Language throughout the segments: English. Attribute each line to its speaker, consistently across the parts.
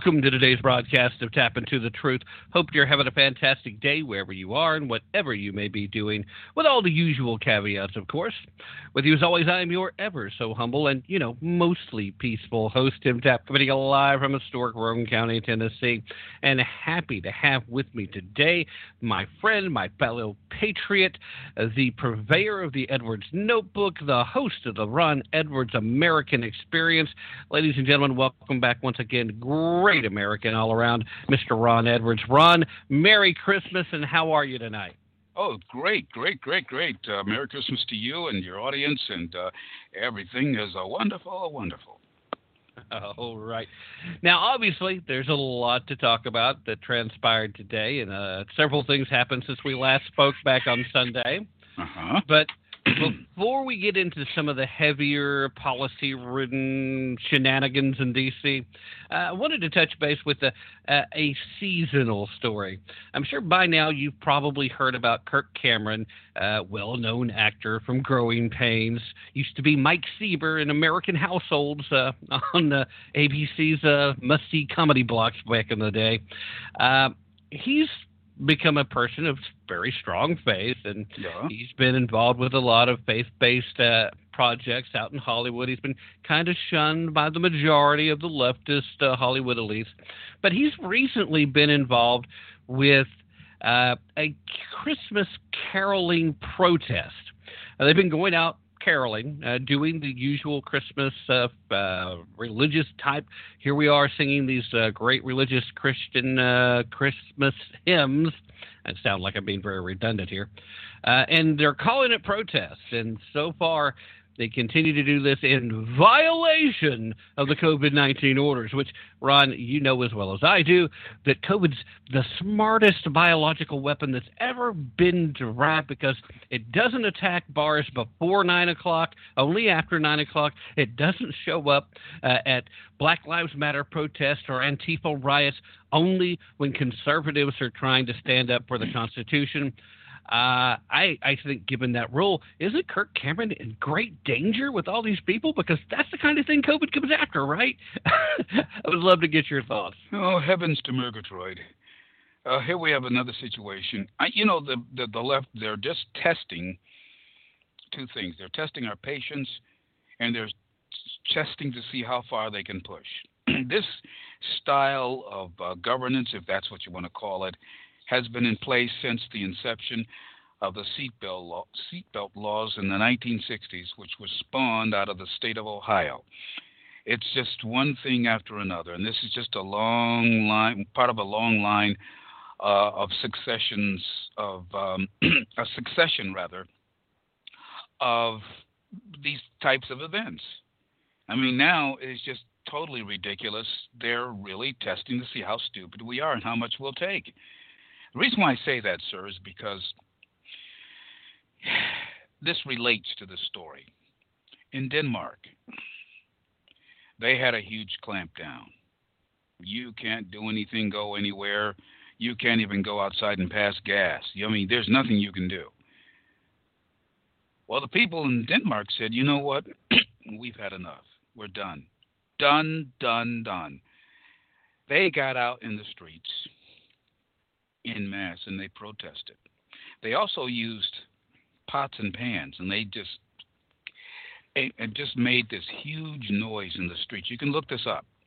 Speaker 1: welcome to today's broadcast of Tap Into the Truth. Hope you're having a fantastic day wherever you are and whatever you may be doing, with all the usual caveats, of course. With you as always, I am your ever so humble and, you know, mostly peaceful host, Tim Tap, coming live from historic Roane County, Tennessee, and happy to have with me today my friend, my fellow patriot, the purveyor of the Edwards Notebook, the host of the Ron Edwards American Experience. Ladies and gentlemen, welcome back once again. Great American all around, Mr. Ron Edwards. Ron, Merry Christmas, and how are you tonight?
Speaker 2: Oh, great, great, great, great. Uh, Merry Christmas to you and your audience, and uh, everything is a wonderful, wonderful.
Speaker 1: All right. Now, obviously, there's a lot to talk about that transpired today, and uh, several things happened since we last spoke back on Sunday.
Speaker 2: Uh huh.
Speaker 1: But before we get into some of the heavier policy ridden shenanigans in D.C., uh, I wanted to touch base with a, a seasonal story. I'm sure by now you've probably heard about Kirk Cameron, uh, well known actor from Growing Pains. Used to be Mike Seaver in American Households uh, on uh, ABC's uh, must see comedy blocks back in the day. He's become a person of very strong faith, and
Speaker 2: Yeah.
Speaker 1: he's been involved with a lot of faith-based uh, projects out in Hollywood. He's been kind of shunned by the majority of the leftist uh, Hollywood elites, but he's recently been involved with uh, a Christmas caroling protest. Uh, they've been going out caroling, uh, doing the usual Christmas uh, uh, religious type. Here we are singing these uh, great religious Christian uh, Christmas hymns. I sound like I'm being very redundant here. Uh, and they're calling it protest. And so far, they continue to do this in violation of the COVID 19 orders, which, Ron, you know as well as I do that COVID's the smartest biological weapon that's ever been derived because it doesn't attack bars before 9 o'clock, only after 9 o'clock. It doesn't show up uh, at Black Lives Matter protests or Antifa riots only when conservatives are trying to stand up for the Constitution. Uh, I, I think, given that rule, isn't Kirk Cameron in great danger with all these people? Because that's the kind of thing COVID comes after, right? I would love to get your thoughts.
Speaker 2: Oh, heavens to Murgatroyd. Uh, here we have another situation. I, you know, the, the the left they're just testing two things. They're testing our patience, and they're testing to see how far they can push. this style of uh, governance, if that's what you want to call it, has been in place since the inception of the seatbelt, law, seatbelt laws in the 1960s, which was spawned out of the state of Ohio. It's just one thing after another, and this is just a long line, part of a long line uh, of successions of um, a succession rather of these types of events. I mean, now it's just totally ridiculous. They're really testing to see how stupid we are and how much we'll take. The reason why I say that, sir, is because this relates to the story. In Denmark, they had a huge clampdown. You can't do anything, go anywhere. You can't even go outside and pass gas. I mean, there's nothing you can do. Well, the people in Denmark said, you know what? We've had enough. We're done. Done, done, done. They got out in the streets in mass and they protested. They also used pots and pans, and they just and just made this huge noise in the streets. You can look this up.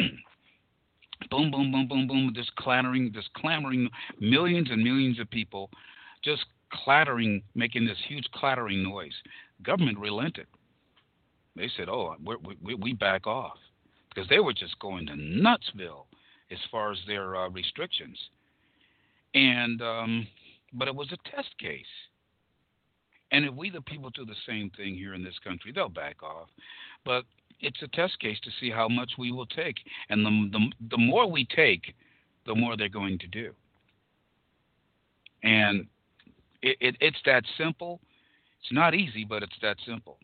Speaker 2: boom, boom, boom, boom, boom. This clattering, this clamoring, millions and millions of people just clattering, making this huge clattering noise. Government relented. They said, "Oh, we we back off," because they were just going to nutsville as far as their uh, restrictions. And um, but it was a test case. And if we, the people, do the same thing here in this country, they'll back off. But it's a test case to see how much we will take. And the, the, the more we take, the more they're going to do. And it, it, it's that simple. It's not easy, but it's that simple.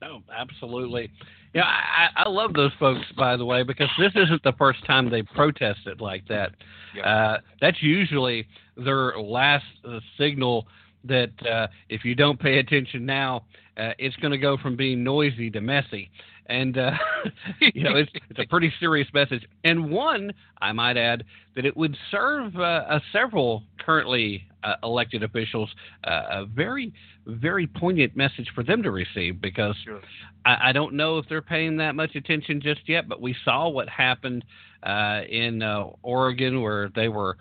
Speaker 1: No, absolutely. Yeah, I, I love those folks, by the way, because this isn't the first time they protested like that. Yeah. Uh, that's usually their last uh, signal that uh, if you don't pay attention now, uh, it's going to go from being noisy to messy. And uh, you know, it's, it's a pretty serious message, and one I might add that it would serve uh, several currently uh, elected officials uh, a very, very poignant message for them to receive because sure. I, I, don't know if they're paying that much attention just yet, but we saw what happened uh, in uh, Oregon where they were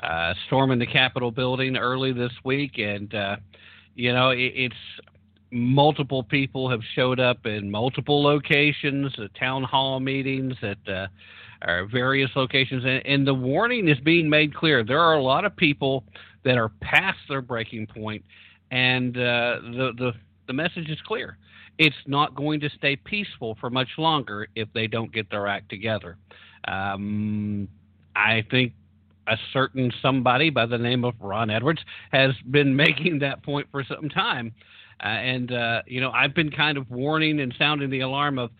Speaker 1: uh, storming the Capitol building early this week, and uh, you know it, it's multiple people have showed up in multiple locations, at town hall meetings, at uh, various locations, and, and, the warning is being made clear. There are a lot of people that are past their breaking point, and uh, the the the message is clear. It's not going to stay peaceful for much longer if they don't get their act together. Um, I think a certain somebody by the name of Ron Edwards has been making that point for some time. Uh, and, uh, you know, I've been kind of warning and sounding the alarm of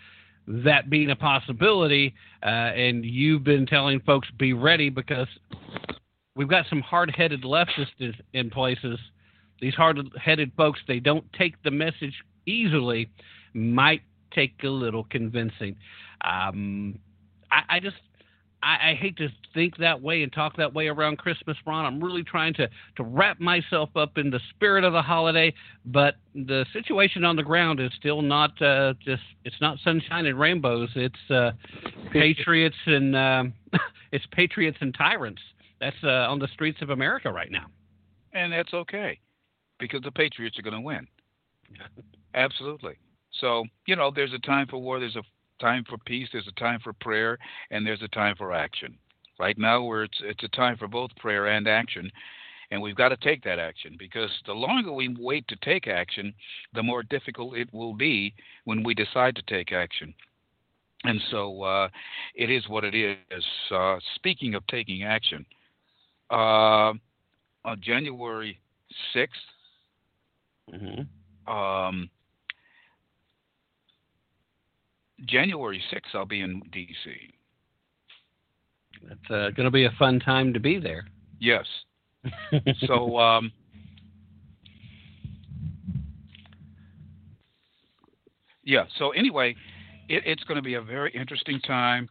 Speaker 1: that being a possibility. Uh, and you've been telling folks be ready because we've got some hard headed leftists in places. These hard headed folks, they don't take the message easily, might take a little convincing. Um, I, I just I, I, hate to think that way and talk that way around Christmas, Ron. I'm really trying to, to wrap myself up in the spirit of the holiday, but the situation on the ground is still not uh, just it's not sunshine and rainbows. It's uh, patriots and um, it's patriots and tyrants. That's uh, on the streets of America right now.
Speaker 2: And that's okay, because the patriots are going to win. Absolutely. So you know, there's a time for war. There's a time for peace, there's a time for prayer, and there's a time for action. Right now, where it's it's a time for both prayer and action, and we've got to take that action because the longer we wait to take action, the more difficult it will be when we decide to take action. And so uh, it is what it is. Uh, speaking of taking action, uh, on January 6th, mm-hmm. um, January 6th, I'll be in D.C.
Speaker 1: It's uh, going to be a fun time to be there.
Speaker 2: Yes. so, um, yeah. So anyway, it, it's going to be a very interesting time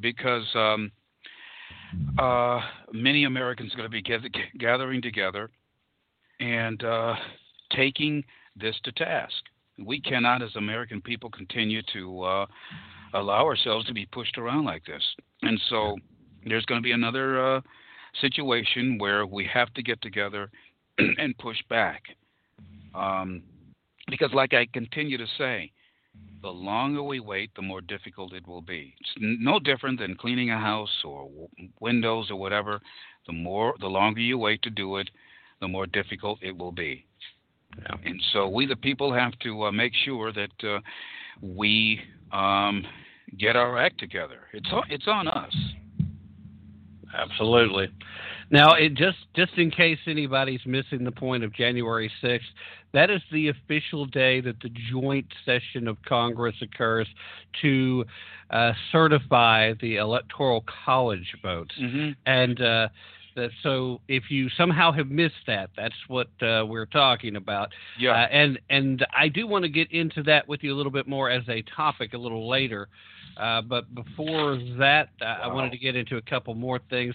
Speaker 2: because um, uh, many Americans are going to be gather, gathering together and uh, taking this to task we cannot, as American people, continue to uh, allow ourselves to be pushed around like this. And so there's going to be another uh, situation where we have to get together and push back. Um, because, like I continue to say, the longer we wait, the more difficult it will be. It's no different than cleaning a house or windows or whatever. The more, the longer you wait to do it, the more difficult it will be. Yeah. And so we, the people, have to uh, make sure that uh, we um, get our act together. It's on, it's on us.
Speaker 1: Absolutely. Now, it just just in case anybody's missing the point of January 6th, that is the official day that the joint session of Congress occurs to uh, certify the electoral college votes.
Speaker 2: Mm-hmm.
Speaker 1: And uh, that, so if you somehow have missed that, that's what uh, we're talking about.
Speaker 2: Yeah.
Speaker 1: Uh, and and I do want to get into that with you a little bit more as a topic a little later. Uh, but before that, wow. I wanted to get into a couple more things.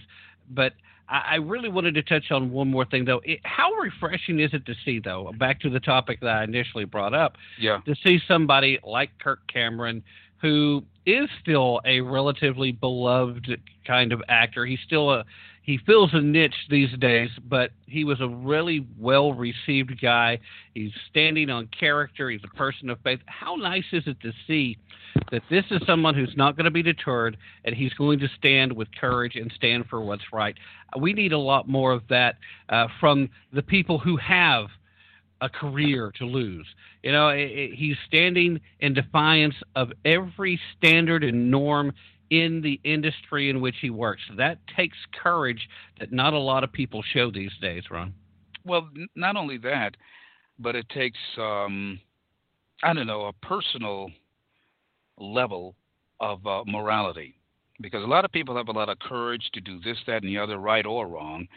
Speaker 1: But I, I really wanted to touch on one more thing, though. It, how refreshing is it to see, though, back to the topic that I initially brought up,
Speaker 2: yeah.
Speaker 1: to see somebody like Kirk Cameron who is still a relatively beloved kind of actor. He's still a he fills a niche these days, but he was a really well received guy. He's standing on character. He's a person of faith. How nice is it to see that this is someone who's not going to be deterred and he's going to stand with courage and stand for what's right? We need a lot more of that uh, from the people who have a career to lose. You know, it, it, he's standing in defiance of every standard and norm in the industry in which he works. That takes courage that not a lot of people show these days, Ron.
Speaker 2: Well, not only that, but it takes, um, I don't know, a personal level of uh, morality. Because a lot of people have a lot of courage to do this, that, and the other, right or wrong.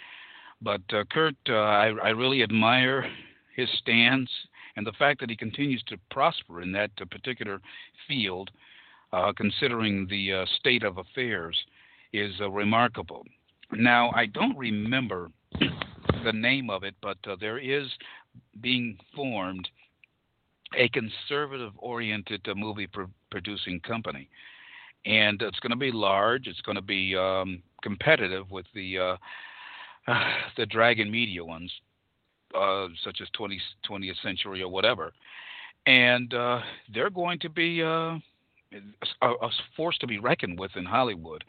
Speaker 2: But uh, Kurt, uh, I, I really admire his stance and the fact that he continues to prosper in that uh, particular field uh, considering the uh, state of affairs, is uh, remarkable. Now, I don't remember the name of it, but uh, there is being formed a conservative oriented uh, movie pro- producing company. And it's going to be large, it's going to be um, competitive with the uh, the Dragon Media ones, such as 20, 20th Century or whatever. And they're going to be a, a force to be reckoned with in Hollywood.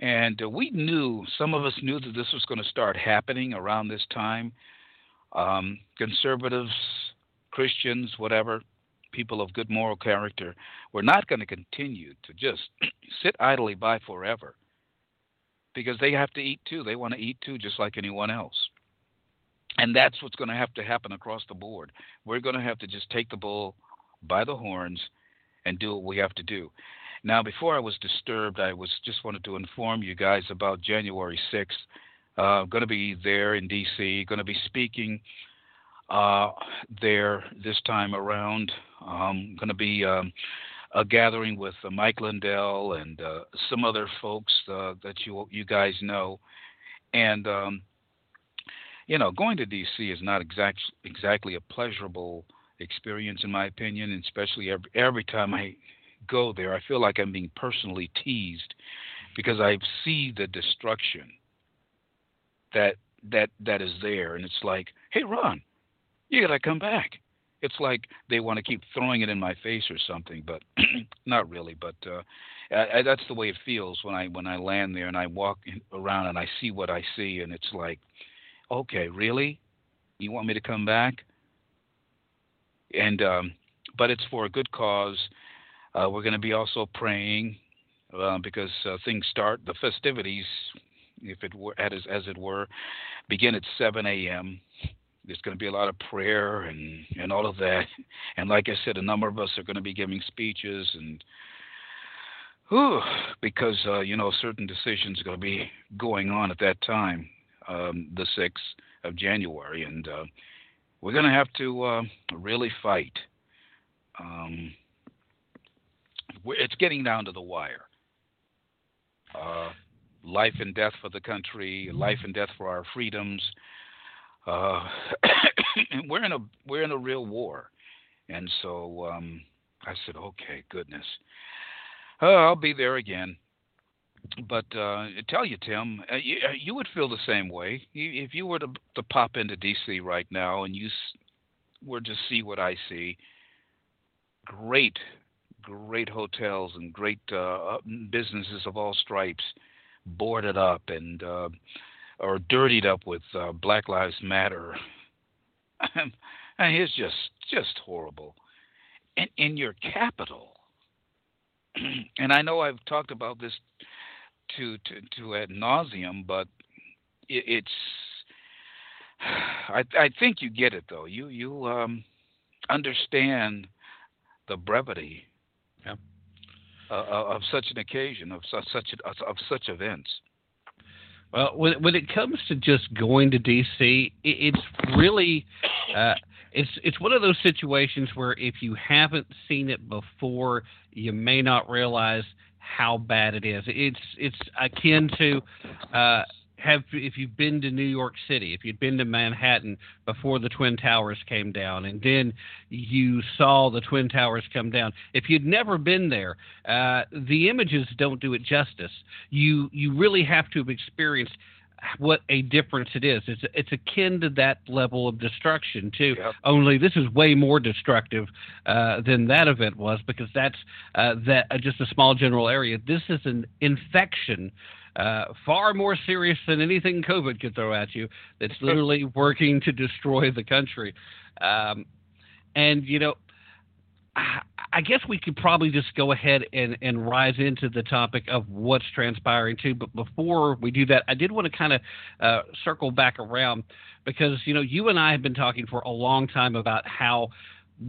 Speaker 2: And uh, we knew, some of us knew that this was going to start happening around this time. Um, conservatives, Christians, whatever, people of good moral character, were not going to continue to just sit idly by forever because they have to eat too. They want to eat too, just like anyone else. And that's what's going to have to happen across the board. We're going to have to just take the bull by the horns and do what we have to do. Now, before I was disturbed, I was just wanted to inform you guys about January 6th. Uh, going to be there in D.C. Going to be speaking uh, there this time around. I'm going to be um, a gathering with uh, Mike Lindell and uh, some other folks uh, that you you guys know, and um, you know, going to D.C. is not exact, exactly a pleasurable experience, in my opinion, and especially every, every time I go there, I feel like I'm being personally teased because I see the destruction that that that is there, and it's like, hey, Ron, you gotta come back. It's like they want to keep throwing it in my face or something, but not really. But uh, I, I, that's the way it feels when I when I land there and I walk around and I see what I see, and it's like, okay, really, you want me to come back? and um, but it's for a good cause. Uh, we're going to be also praying uh, because uh, things start the festivities, if it were as as it were, begin at 7 a.m. There's going to be a lot of prayer and and all of that, and like I said, a number of us are going to be giving speeches and. Whew, because uh, you know certain decisions are going to be going on at that time, um, the sixth of January, and uh, we're going to have to uh, really fight. Um, it's getting down to the wire. Uh, life and death for the country, life and death for our freedoms. Uh, we're in a we're in a real war, and so um, I said, okay, goodness. Oh, I'll be there again. But uh, I tell you, Tim, uh, you, uh, you would feel the same way you, if you were to, to pop into D.C. right now and you s- were to see what I see. Great, great hotels and great uh, businesses of all stripes boarded up and uh, or dirtied up with uh, Black Lives Matter. and it's just just horrible. And in your capital, and I know I've talked about this to to, to ad nauseum, but it, it's I I think you get it though. You you um, understand the brevity
Speaker 1: yeah.
Speaker 2: uh, of such an occasion of such such of such events.
Speaker 1: Well, when when it comes to just going to DC, it's really uh, it's it's one of those situations where if you haven't seen it before, you may not realize how bad it is. It's it's akin to uh, have if you've been to New York City, if you'd been to Manhattan before the Twin Towers came down, and then you saw the Twin Towers come down. If you'd never been there, uh, the images don't do it justice. You you really have to have experienced what a difference it is. It's it's akin to that level of destruction too.
Speaker 2: Yep.
Speaker 1: Only this is way more destructive uh, than that event was because that's uh, that uh, just a small general area. This is an infection. Uh, far more serious than anything COVID could throw at you. That's literally working to destroy the country. Um, and you know, I guess we could probably just go ahead and, and rise into the topic of what's transpiring too. But before we do that, I did want to kind of uh, circle back around because you know you and I have been talking for a long time about how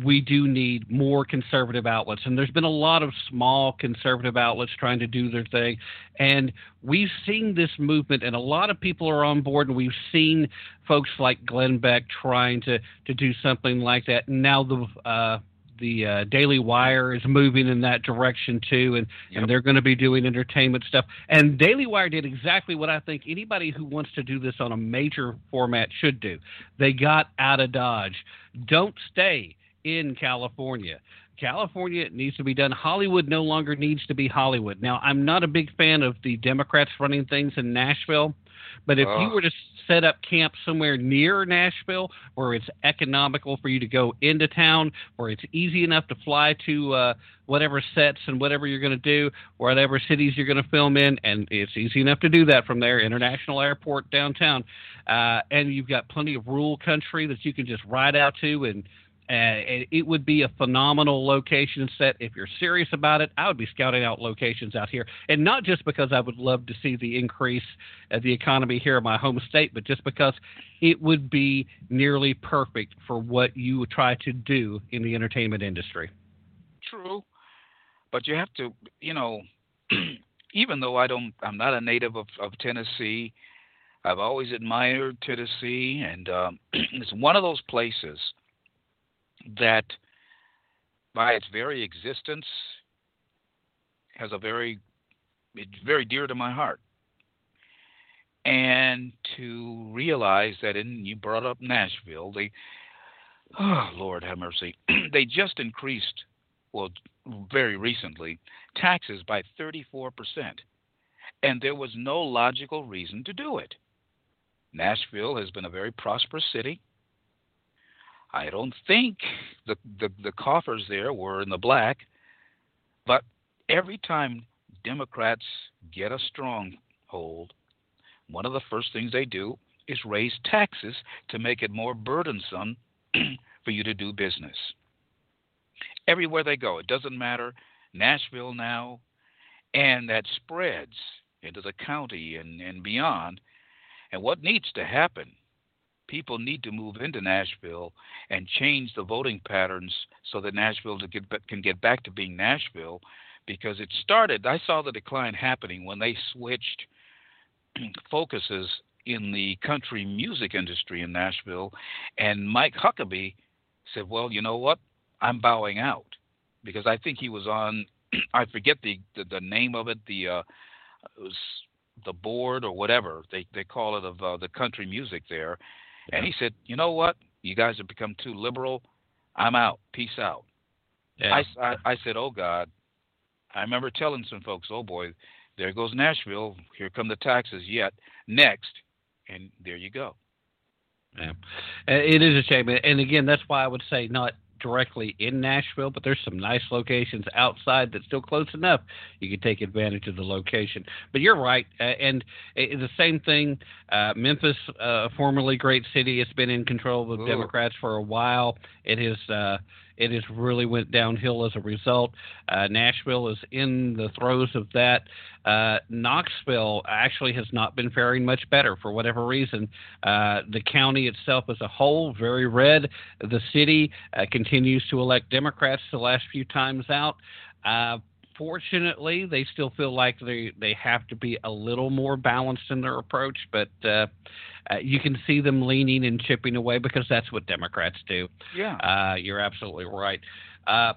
Speaker 1: we do need more conservative outlets. And there's been a lot of small conservative outlets trying to do their thing. And we've seen this movement, and a lot of people are on board. And we've seen folks like Glenn Beck trying to, to do something like that. Now the uh, the uh, Daily Wire is moving in that direction too, and
Speaker 2: Yep.
Speaker 1: and they're going to be doing entertainment stuff. And Daily Wire did exactly what I think anybody who wants to do this on a major format should do. They got out of Dodge. Don't stay in California. California needs to be done. Hollywood no longer needs to be Hollywood. Now, I'm not a big fan of the Democrats running things in Nashville, but if you were to set up camp somewhere near Nashville where it's economical for you to go into town, where it's easy enough to fly to uh, whatever sets and whatever you're going to do, whatever cities you're going to film in, and it's easy enough to do that from there, International Airport downtown, uh, and you've got plenty of rural country that you can just ride out to and uh, it would be a phenomenal location set. If you're serious about it, I would be scouting out locations out here, and not just because I would love to see the increase of the economy here in my home state, but just because it would be nearly perfect for what you would try to do in the entertainment industry.
Speaker 2: True, but you have to, you know, even though I don't, I'm not a native of, of Tennessee. I've always admired Tennessee, and um, it's one of those places that, by its very existence, has a very, it's very dear to my heart. And to realize that, in you brought up Nashville, they, oh Lord have mercy, they just increased well, very recently, taxes by 34%. And there was no logical reason to do it. Nashville has been a very prosperous city. I don't think the, the, the coffers there were in the black, but every time Democrats get a stronghold, one of the first things they do is raise taxes to make it more burdensome for you to do business everywhere they go. It doesn't matter. Nashville now, and that spreads into the county and, and beyond. And what needs to happen? People need to move into Nashville and change the voting patterns so that Nashville can get back to being Nashville because it started, I saw the decline happening when they switched focuses in the country music industry in Nashville. And Mike Huckabee said, Well, you know what? I'm bowing out because I think he was on. I forget the, the the name of it. The uh, it was the board or whatever they they call it of uh, the country music there, and he said, you know what? You guys have become too liberal. I'm out. Peace out. Yeah. I, I I said, "Oh God." I remember telling some folks, "Oh boy, there goes Nashville. Here come the taxes. Yet next, and there you go."
Speaker 1: Yeah, it is a shame, and again, that's why I would say not directly in Nashville, but there's some nice locations outside that's still close enough. You can take advantage of the location. But you're right, uh, and the same thing. Uh, Memphis, uh, formerly great city, it's been in control of Ooh. Democrats for a while. It has uh, it has really went downhill as a result. Uh, Nashville is in the throes of that. Uh, Knoxville actually has not been faring much better for whatever reason. Uh, the county itself as a whole, very red. The city uh, continues to elect Democrats the last few times out. Uh, Fortunately, they still feel like they they have to be a little more balanced in their approach, but uh, uh, you can see them leaning and chipping away because that's what Democrats do.
Speaker 2: Yeah,
Speaker 1: uh, you're absolutely right. Uh,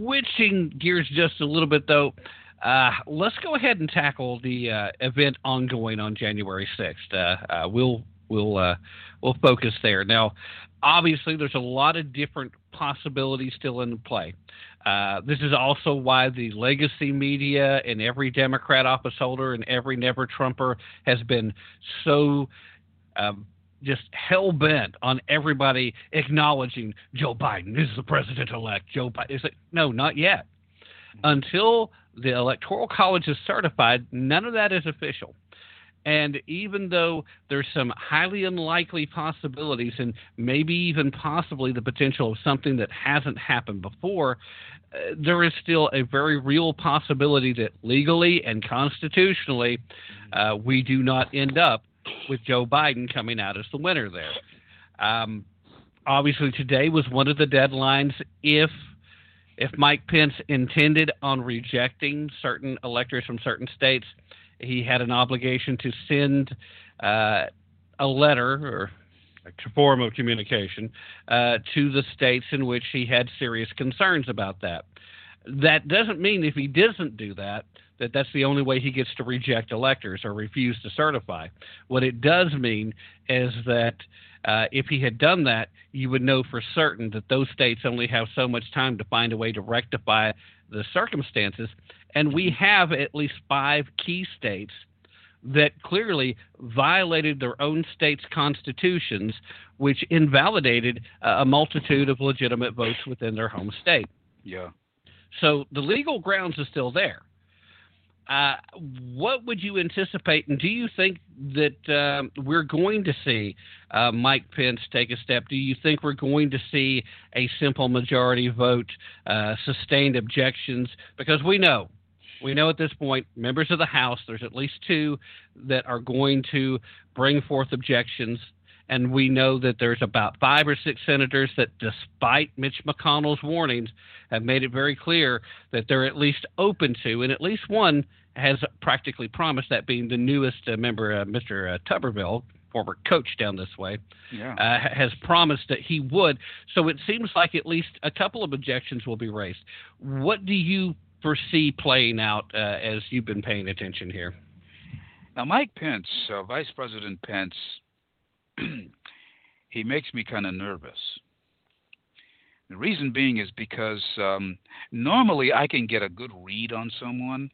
Speaker 1: switching gears just a little bit though. Uh, let's go ahead and tackle the uh, event ongoing on January 6th. Uh, uh, we'll we'll uh, we'll focus there. Now, obviously, there's a lot of different possibilities still in play. Uh, this is also why the legacy media and every Democrat office holder and every never Trumper has been so um, just hell bent on everybody acknowledging Joe Biden is the president elect. Joe Biden is like, no, not yet. Until the Electoral College is certified, none of that is official. And even though there's some highly unlikely possibilities and maybe even possibly the potential of something that hasn't happened before, uh, there is still a very real possibility that legally and constitutionally uh, we do not end up with Joe Biden coming out as the winner there. Um, obviously, today was one of the deadlines if if Mike Pence intended on rejecting certain electors from certain states – he had an obligation to send uh, a letter or a form of communication uh, to the states in which he had serious concerns about that. That doesn't mean if he doesn't do that, that that's the only way he gets to reject electors or refuse to certify. What it does mean is that uh, if he had done that, you would know for certain that those states only have so much time to find a way to rectify the circumstances. And we mm-hmm. have at least five key states that clearly violated their own states' constitutions, which invalidated a multitude of legitimate votes within their home state.
Speaker 2: Yeah.
Speaker 1: So the legal grounds are still there. Uh, what would you anticipate, and do you think that uh, we're going to see uh, Mike Pence take a step? Do you think we're going to see a simple majority vote, uh, sustained objections? Because we know, we know at this point, members of the House, there's at least two that are going to bring forth objections and we know that there's about five or six senators that, despite Mitch McConnell's warnings, have made it very clear that they're at least open to, and at least one has practically promised that being the newest uh, member, uh, Mr. Uh, Tuberville, former coach down this way,
Speaker 2: yeah.
Speaker 1: uh, has promised that he would. So it seems like at least a couple of objections will be raised. What do you foresee playing out uh, as you've been paying attention here?
Speaker 2: Now, Mike Pence, uh, Vice President Pence, he makes me kind of nervous. The reason being is because um, normally I can get a good read on someone,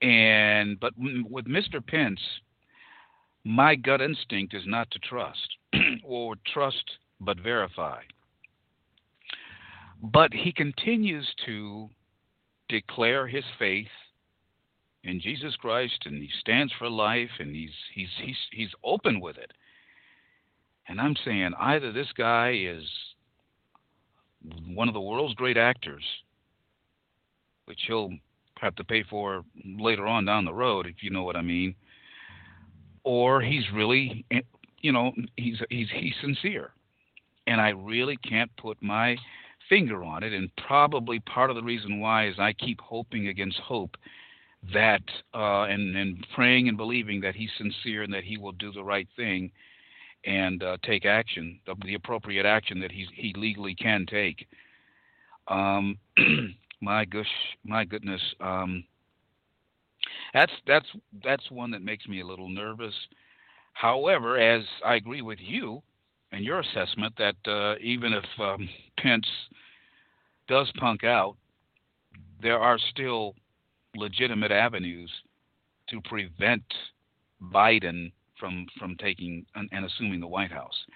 Speaker 2: and but with Mr. Pence, my gut instinct is not to trust or trust but verify. But he continues to declare his faith in Jesus Christ and he stands for life and he's he's he's he's open with it. And I'm saying either this guy is one of the world's great actors, which he'll have to pay for later on down the road, if you know what I mean, or he's really, you know, he's he's he's sincere, and I really can't put my finger on it. And probably part of the reason why is I keep hoping against hope that uh, and and praying and believing that he's sincere and that he will do the right thing and uh, take action, the, the, appropriate action that he's, he legally can take. Um, my gosh, my goodness, um, that's that's that's one that makes me a little nervous. However, as I agree with you and your assessment that uh, even if um, Pence does punk out, there are still legitimate avenues to prevent Biden from from taking and, and assuming the White House.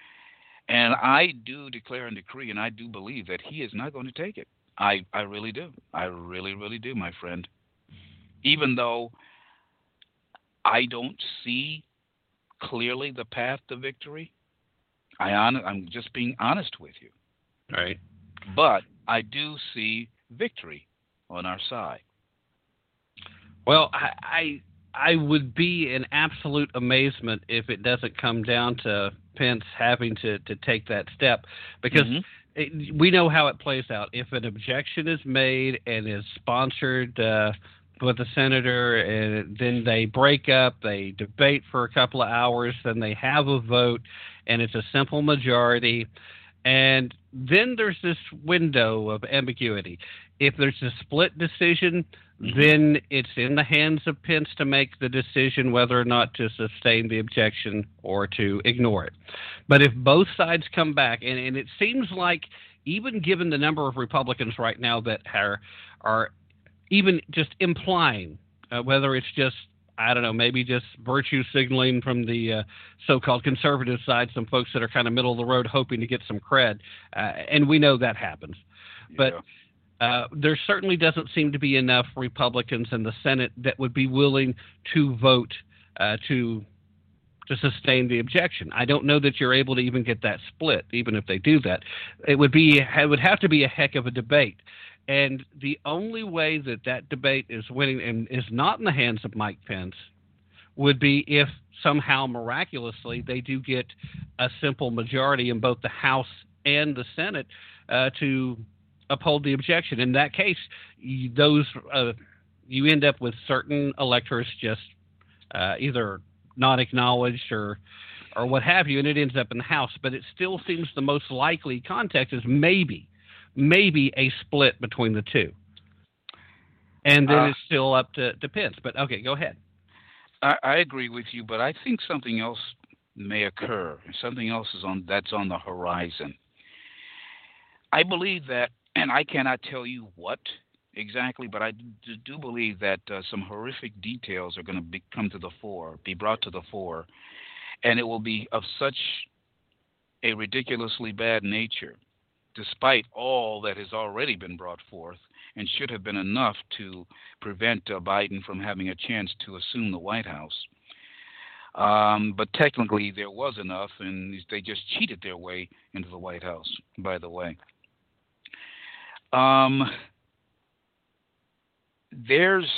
Speaker 2: And I do declare and decree, and I do believe that he is not going to take it. I, I really do. I really, really do, my friend. Even though I don't see clearly the path to victory, I on, I'm just being honest with you.
Speaker 1: Right.
Speaker 2: But I do see victory on our side.
Speaker 1: Well, I, I I would be in absolute amazement if it doesn't come down to Pence having to, to take that step because mm-hmm. it, we know how it plays out. If an objection is made and is sponsored uh, with a senator, and then they break up, they debate for a couple of hours, then they have a vote, and it's a simple majority. And then there's this window of ambiguity. If there's a split decision. Then it's in the hands of Pence to make the decision whether or not to sustain the objection or to ignore it. But if both sides come back, and, and it seems like even given the number of Republicans right now that are are even just implying uh, whether it's just I don't know, maybe just virtue signaling from the uh, so-called conservative side, some folks that are kind of middle of the road, hoping to get some cred, uh, and we know that happens. Yeah. But uh, there certainly doesn't seem to be enough Republicans in the Senate that would be willing to vote uh, to to sustain the objection. I don't know that you're able to even get that split, even if they do that. It would be it would have to be a heck of a debate, and the only way that that debate is winning and is not in the hands of Mike Pence would be if somehow miraculously they do get a simple majority in both the House and the Senate uh, to uphold the objection. In that case, you, those uh, you end up with certain electors just uh, either not acknowledged or or what have you, and it ends up in the House. But it still seems the most likely context is maybe maybe a split between the two, and then uh, it's still up to, to Pence. But okay, go ahead.
Speaker 2: I, I agree with you, but I think something else may occur. Something else is on that's on the horizon. I believe that and I cannot tell you what exactly, but I do believe that uh, some horrific details are going to come to the fore, be brought to the fore, and it will be of such a ridiculously bad nature, despite all that has already been brought forth, and should have been enough to prevent uh, Biden from having a chance to assume the White House. Um, but technically, there was enough, and they just cheated their way into the White House, by the way. Um, there's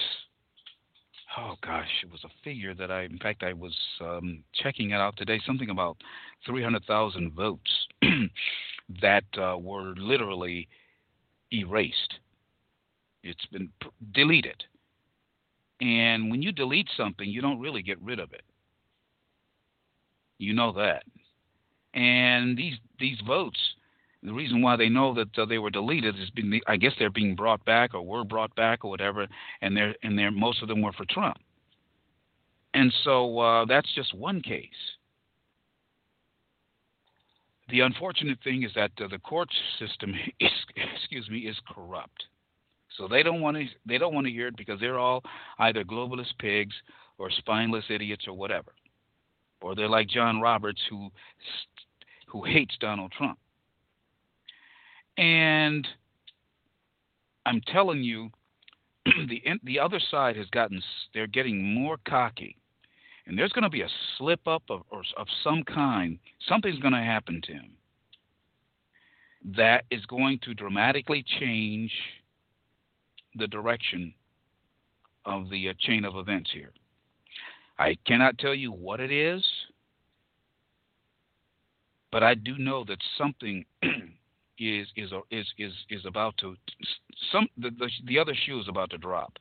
Speaker 2: oh gosh, it was a figure that I, in fact, I was um, checking it out today. Something about 300,000 votes that uh, were literally erased. It's been p- deleted. And when you delete something, you don't really get rid of it. You know that. And these these votes the reason why they know that uh, they were deleted is being, I guess they're being brought back or were brought back or whatever, and they're and they're most of them were for Trump. And so uh, that's just one case. The unfortunate thing is that uh, the court system is, excuse me, is corrupt. So they don't want to they don't want to hear it because they're all either globalist pigs or spineless idiots or whatever, or they're like John Roberts who who hates Donald Trump. And I'm telling you, the the other side has gotten they're getting more cocky, and there's going to be a slip up of or, of some kind. Something's going to happen to him that is going to dramatically change the direction of the uh, chain of events here. I cannot tell you what it is, but I do know that something is is is is is about to some the, the the other shoe is about to drop.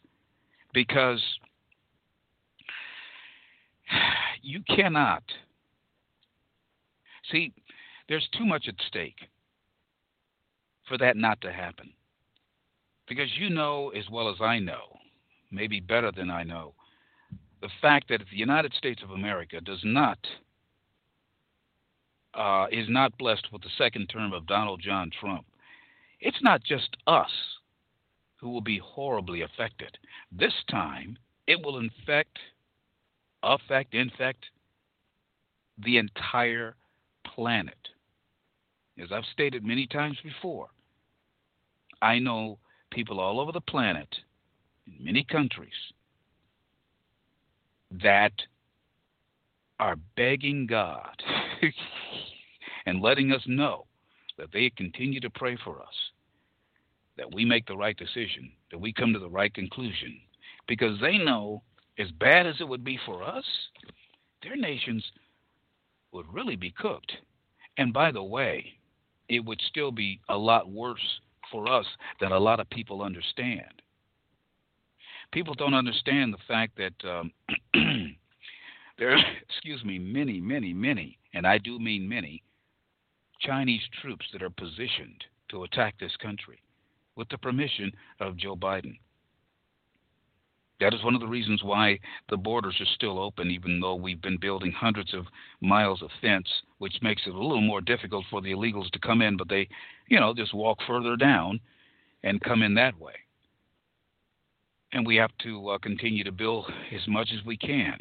Speaker 2: Because you cannot see there's too much at stake for that not to happen. Because you know as well as I know maybe better than I know the fact that if the United States of America does not uh, is not blessed with the second term of Donald John Trump, it's not just us who will be horribly affected. This time, it will infect, affect, infect the entire planet. As I've stated many times before, I know people all over the planet, in many countries, that are begging God and letting us know that they continue to pray for us, that we make the right decision, that we come to the right conclusion, because they know as bad as it would be for us, their nations would really be cooked. And by the way, it would still be a lot worse for us than a lot of people understand. People don't understand the fact that um, there excuse me, many, many, many, and I do mean many, Chinese troops that are positioned to attack this country with the permission of Joe Biden. That is one of the reasons why the borders are still open, even though we've been building hundreds of miles of fence, which makes it a little more difficult for the illegals to come in, but they, you know, just walk further down and come in that way. And we have to uh, continue to build as much as we can.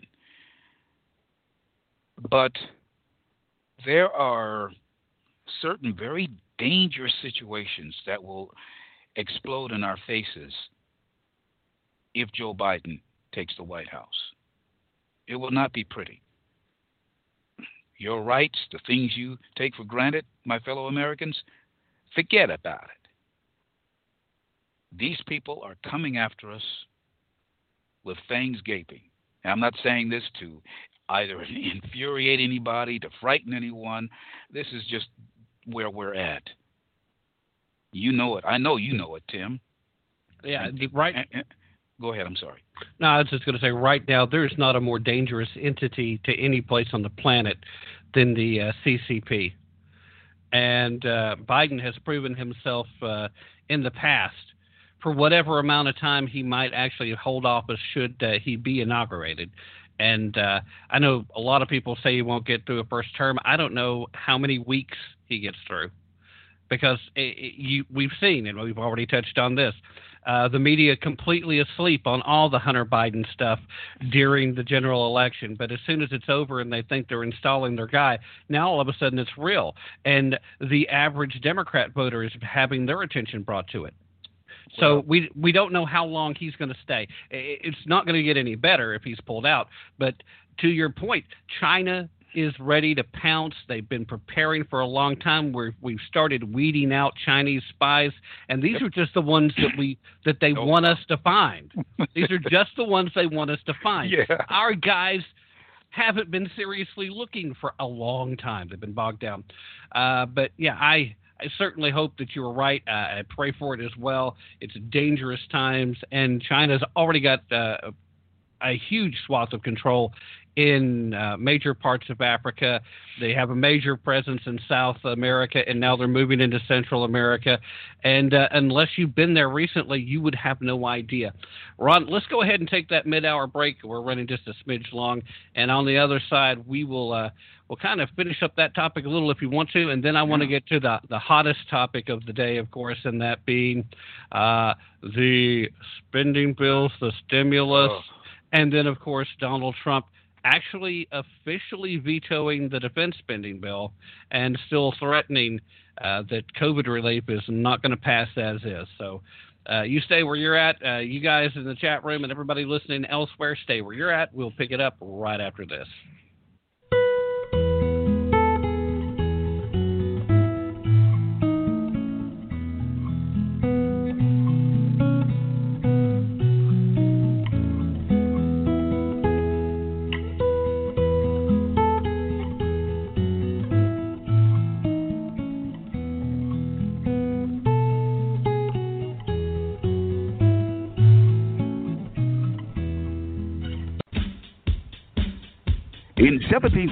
Speaker 2: But there are certain very dangerous situations that will explode in our faces if Joe Biden takes the White House. It will not be pretty. Your rights, the things you take for granted, my fellow Americans, forget about it. These people are coming after us with fangs gaping. And I'm not saying this to either infuriate anybody, to frighten anyone. This is just where we're at. You know it. I know you know it, Tim.
Speaker 1: Yeah, right.
Speaker 2: Go ahead. I'm sorry.
Speaker 1: No, I was just going to say right now there's not a more dangerous entity to any place on the planet than the uh, CCP, and uh, Biden has proven himself uh, in the past for whatever amount of time he might actually hold office should uh, he be inaugurated. And uh, I know a lot of people say he won't get through a first term. I don't know how many weeks he gets through because it, it, you, we've seen, and we've already touched on this, uh, the media completely asleep on all the Hunter Biden stuff during the general election. But as soon as it's over and they think they're installing their guy, now all of a sudden it's real. And the average Democrat voter is having their attention brought to it. So we we don't know how long he's going to stay. It's not going to get any better if he's pulled out. But to your point, China is ready to pounce. They've been preparing for a long time. Where we've started weeding out Chinese spies, and these are just the ones that we that they want us to find. These are just the ones they want us to find.
Speaker 2: Yeah.
Speaker 1: Our guys haven't been seriously looking for a long time. They've been bogged down. Uh, but yeah, I. I certainly hope that you were right. Uh, I pray for it as well. It's dangerous times, and China's already got uh, a huge swath of control in uh, major parts of Africa. They have a major presence in South America, and now they're moving into Central America. And uh, unless you've been there recently, you would have no idea. Ron, let's go ahead and take that mid-hour break. We're running just a smidge long, and on the other side, we will. Uh, we'll kind of finish up that topic a little if you want to, and then I want to get to the, the hottest topic of the day, of course, and that being uh, the spending bills, the stimulus,
Speaker 2: Oh.
Speaker 1: and then, of course, Donald Trump actually officially vetoing the defense spending bill and still threatening uh, that COVID relief is not going to pass as is. So uh, you stay where you're at. Uh, you guys in the chat room and everybody listening elsewhere, stay where you're at. We'll pick it up right after this.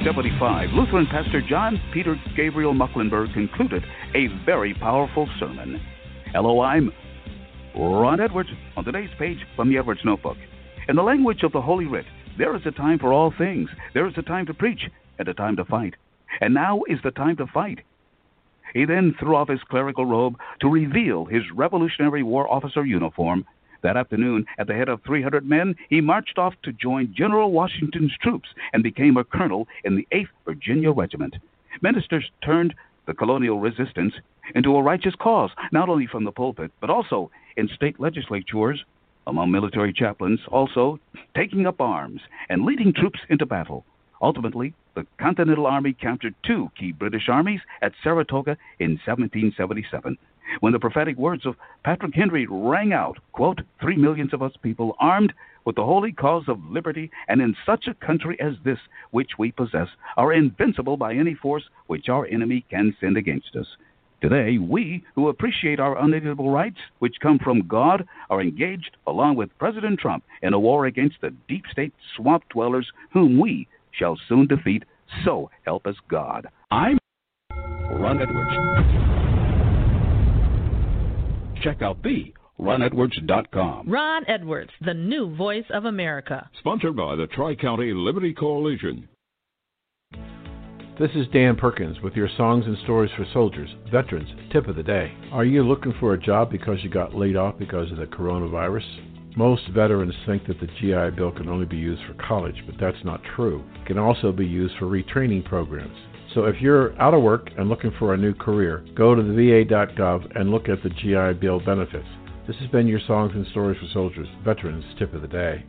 Speaker 3: 1775, Lutheran pastor John Peter Gabriel Muhlenberg concluded a very powerful sermon. Hello, I'm Ron Edwards on today's page from the Edwards Notebook. In the language of the Holy Writ, there is a time for all things. There is a time to preach and a time to fight. And now is the time to fight. He then threw off his clerical robe to reveal his Revolutionary War officer uniform. That afternoon, at the head of 300 men, he marched off to join General Washington's troops and became a colonel in the 8th Virginia Regiment. Ministers turned the colonial resistance into a righteous cause, not only from the pulpit, but also in state legislatures, among military chaplains, also taking up arms and leading troops into battle. Ultimately, the Continental Army captured two key British armies at Saratoga in 1777. When the prophetic words of Patrick Henry rang out, quote, three millions of us people armed with the holy cause of liberty, and in such a country as this which we possess, are invincible by any force which our enemy can send against us. Today, we who appreciate our unalienable rights, which come from God, are engaged, along with President Trump, in a war against the deep state swamp dwellers whom we shall soon defeat. So help us God. I'm Ron Edwards. Check out the RonEdwards.com.
Speaker 4: Ron Edwards, the new voice of America.
Speaker 5: Sponsored by the Tri County Liberty Coalition.
Speaker 6: This is Dan Perkins with your Songs and Stories for Soldiers, Veterans Tip of the Day. Are you looking for a job because you got laid off because of the coronavirus? Most veterans think that the GI Bill can only be used for college, but that's not true. It can also be used for retraining programs. So if you're out of work and looking for a new career, go to the VA.gov and look at the GI Bill benefits. This has been your Songs and Stories for Soldiers, Veterans Tip of the Day.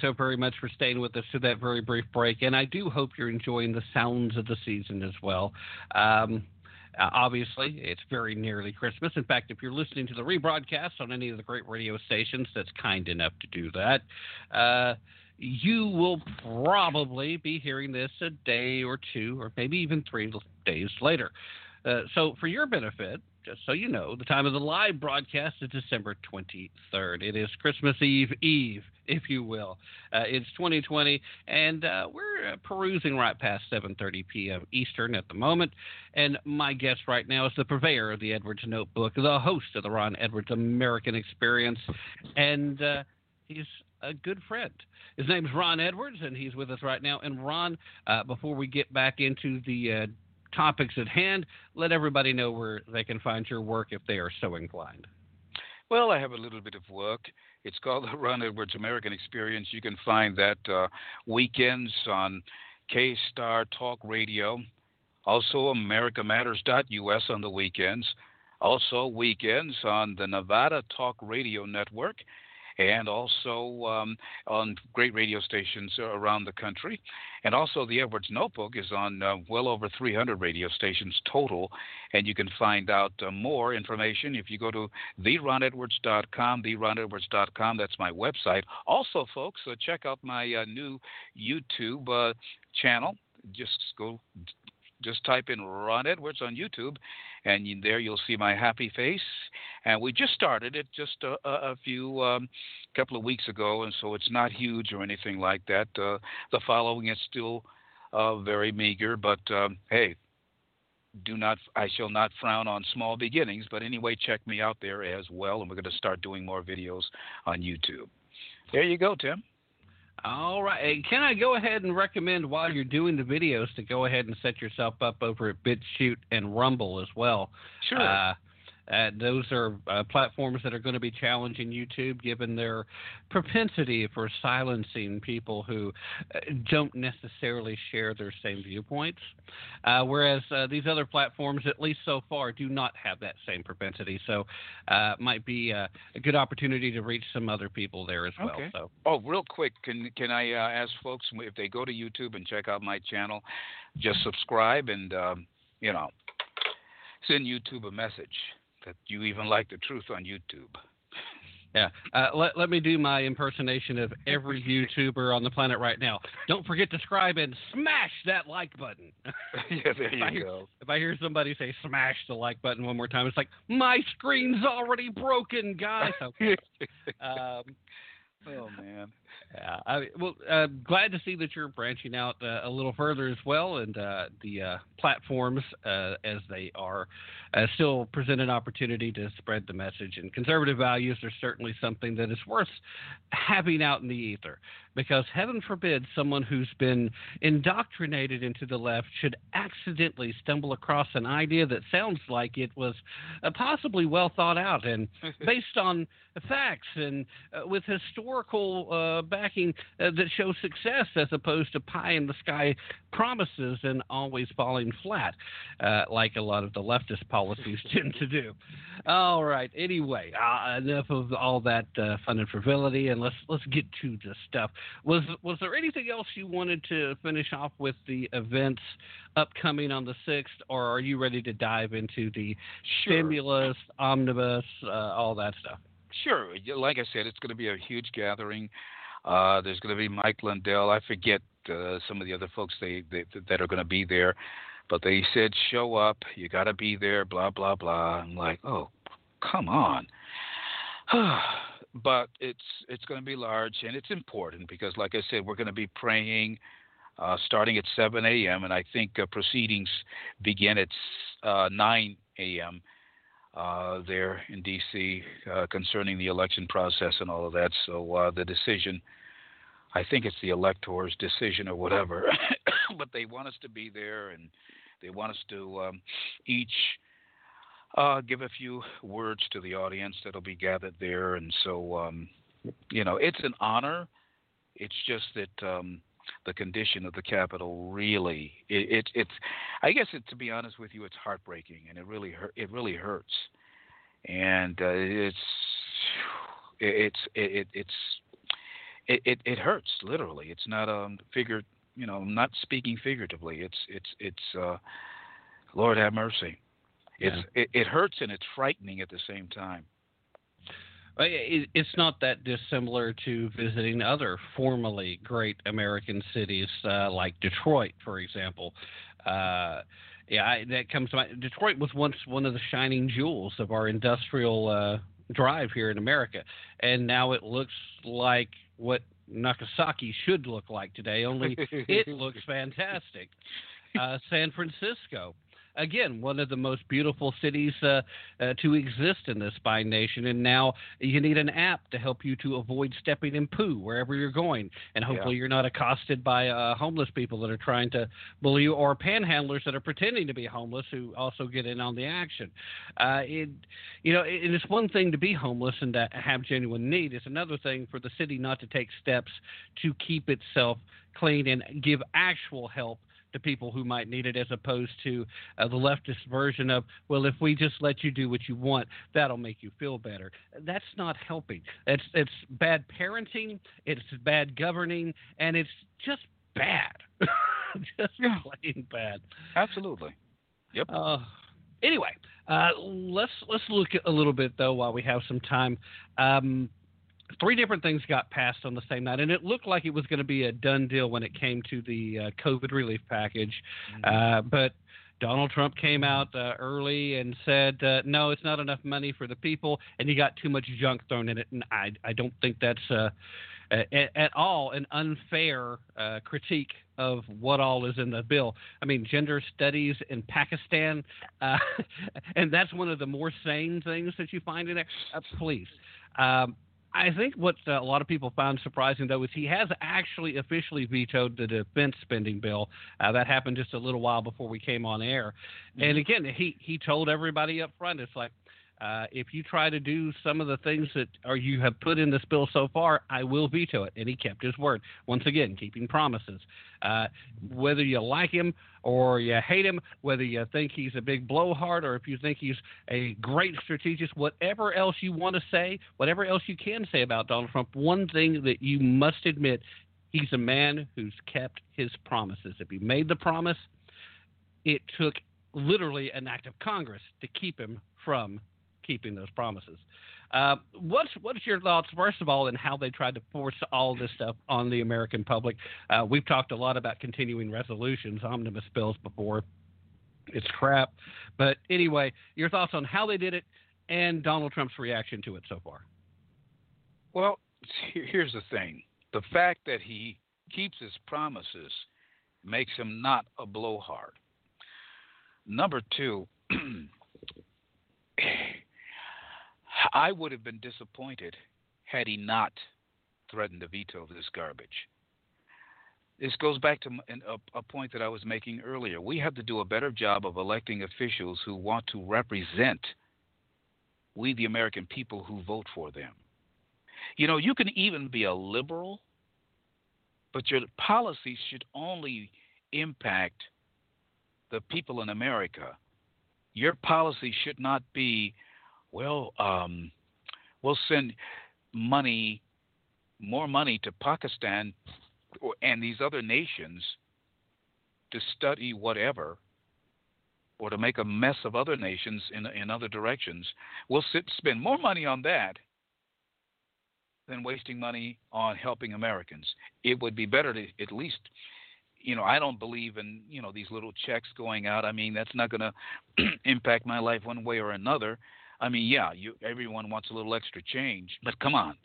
Speaker 1: So very much for staying with us to that very brief break. And I do hope you're enjoying the sounds of the season as well. Um, obviously, it's very nearly Christmas. In fact, if you're listening to the rebroadcast on any of the great radio stations that's kind enough to do that, uh, you will probably be hearing this a day or two, or maybe even three days later. Uh, so, for your benefit, just so you know, the time of the live broadcast is December 23rd. It is Christmas Eve Eve, if you will. Uh, it's 2020, and uh, we're uh, perusing right past 7:30 p.m. Eastern at the moment. And my guest right now is the purveyor of the Edwards Notebook, the host of the Ron Edwards American Experience, and uh, he's a good friend. His name's Ron Edwards, and he's with us right now. And Ron, uh, before we get back into the uh, topics at hand, let everybody know where they can find your work if they are so inclined.
Speaker 2: Well, I have a little bit of work. It's called the Ron Edwards American Experience. You can find that uh, weekends on K Star Talk Radio, also AmericaMatters.us on the weekends, also weekends on the Nevada Talk Radio Network, and also um, on great radio stations around the country. And also, the Edwards Notebook is on uh, well over 300 radio stations total, and you can find out uh, more information if you go to theronedwards.com, theronedwards.com. That's my website. Also, folks, uh, check out my uh, new YouTube uh, channel. Just go just type in Ron Edwards on YouTube, and there you'll see my happy face. And we just started it just a, a few um, couple of weeks ago, and so it's not huge or anything like that. Uh, the following is still uh, very meager, but um, hey, do not I shall not frown on small beginnings. But anyway, check me out there as well, and we're going to start doing more videos on YouTube. There you go, Tim.
Speaker 1: All right. Can I go ahead and recommend while you're doing the videos to go ahead and set yourself up over at BitChute and Rumble as well?
Speaker 2: Sure.
Speaker 1: Uh, uh, those are uh, platforms that are going to be challenging YouTube given their propensity for silencing people who uh, don't necessarily share their same viewpoints. Uh, whereas uh, these other platforms, at least so far, do not have that same propensity. So uh, it might be a good opportunity to reach some other people there as well.
Speaker 2: Okay.
Speaker 1: So.
Speaker 2: Oh, real quick, can can I ask folks if they go to YouTube and check out my channel, just subscribe and um, you know send YouTube a message that you even like the truth on YouTube.
Speaker 1: Yeah. Uh, let, let me do my impersonation of every YouTuber on the planet right now. Don't forget to subscribe and smash that like button.
Speaker 2: yeah, there
Speaker 1: if I hear-
Speaker 2: go.
Speaker 1: If I hear somebody say smash the like button one more time, it's like, my screen's already broken, guys. Okay. um,
Speaker 2: oh man.
Speaker 1: Yeah, I, well, uh, glad to see that you're branching out uh, a little further as well, and uh, the uh, platforms uh, as they are still present an opportunity to spread the message. And conservative values are certainly something that is worth having out in the ether, because heaven forbid someone who's been indoctrinated into the left should accidentally stumble across an idea that sounds like it was uh, possibly well thought out and based on facts and uh, with historical uh, backing uh, that show success as opposed to pie in the sky promises and always falling flat, uh, like a lot of the leftist policies tend to do. All right. Anyway, uh, enough of all that uh, fun and frivolity, and let's let's get to the stuff. Was was there anything else you wanted to finish off with the events upcoming on the sixth, or are you ready to dive into the
Speaker 2: Sure.
Speaker 1: stimulus, omnibus, uh, all that stuff?
Speaker 2: Sure. Like I said, it's going to be a huge gathering. Uh, there's going to be Mike Lindell. I forget uh, some of the other folks they, they that are going to be there, but they said show up. You got to be there. Blah blah blah. I'm like, oh, come on. but it's it's going to be large and it's important because, like I said, we're going to be praying. Uh, starting at 7 a.m. and I think uh, proceedings begin at uh, 9 a.m uh, there in D.C. Uh, concerning the election process and all of that. So uh, the decision, I think it's the electors' decision or whatever, but they want us to be there and they want us to um, each uh, give a few words to the audience that'll be gathered there. And so, um, you know, it's an honor. It's just that. Um, the condition of the Capitol really it, it it's I guess it, to be honest with you it's heartbreaking and it really hurt it really hurts and uh, it's it's it, it's it, it it hurts literally it's not um figure you know I'm not speaking figuratively it's it's it's uh Lord have mercy it's it, it hurts and it's frightening at the same time
Speaker 1: Uh, It's not that dissimilar to visiting other formerly great American cities uh, like Detroit, for example. Uh, yeah, I, that comes to mind. Detroit was once one of the shining jewels of our industrial uh, drive here in America, and now it looks like what Nagasaki should look like today. Only it looks fantastic. Uh, San Francisco, again, one of the most beautiful cities uh, uh, to exist in this fine nation, and now you need an app to help you to avoid stepping in poo wherever you're going, and hopefully
Speaker 2: Yeah.
Speaker 1: you're not accosted by uh, homeless people that are trying to bully you, or panhandlers that are pretending to be homeless who also get in on the action. Uh, it, you know, it, it's one thing to be homeless and to have genuine need. It's another thing for the city not to take steps to keep itself clean and give actual help to people who might need it as opposed to uh, the leftist version of well if we just let you do what you want that'll make you feel better. That's not helping. It's it's bad parenting it's bad governing and it's just bad. Just
Speaker 2: Yeah.
Speaker 1: plain bad.
Speaker 2: Absolutely.
Speaker 1: Uh, anyway, uh, let's let's look at a little bit though while we have some time. Um, three different things got passed on the same night, and it looked like it was going to be a done deal when it came to the uh, COVID relief package. Uh, but Donald Trump came out uh, early and said, uh, "No, it's not enough money for the people," and he got too much junk thrown in it. And I, I don't think that's uh, at, at all an unfair uh, critique of what all is in the bill. I mean, gender studies in Pakistan, uh, and that's one of the more sane things that you find in there. Uh, please. Um, I think what uh, a lot of people found surprising, though, is he has actually officially vetoed the defense spending bill. Uh, that happened just a little while before we came on air. And again, he he told everybody up front, it's like, uh, if you try to do some of the things that or you have put in this bill so far, I will veto it. And he kept his word. Once again, keeping promises. Uh, whether you like him or you hate him, whether you think he's a big blowhard or if you think he's a great strategist, whatever else you want to say, whatever else you can say about Donald Trump, one thing that you must admit, he's a man who's kept his promises. If he made the promise, it took literally an act of Congress to keep him from keeping those promises. Uh, what's what's your thoughts first of all, in how they tried to force all this stuff on the American public? Uh, we've talked a lot about continuing resolutions, omnibus bills before. It's crap, but anyway, your thoughts on how they did it and Donald Trump's reaction to it so far.
Speaker 2: Well, here's the thing: the fact that he keeps his promises makes him not a blowhard. Number two. I would have been disappointed had he not threatened to veto of this garbage. This goes back to a, a, point that I was making earlier. We have to do a better job of electing officials who want to represent we, the American people, who vote for them. You know, you can even be a liberal, but your policies should only impact the people in America. Your policy should not be well, um, we'll send money, more money to Pakistan and these other nations to study whatever or to make a mess of other nations in, in other directions. We'll sit, spend more money on that than wasting money on helping Americans. It would be better to at least you know, I don't believe in, you know, these little checks going out. I mean, that's not going to impact my life one way or another. I mean, yeah, you everyone wants a little extra change, but come on.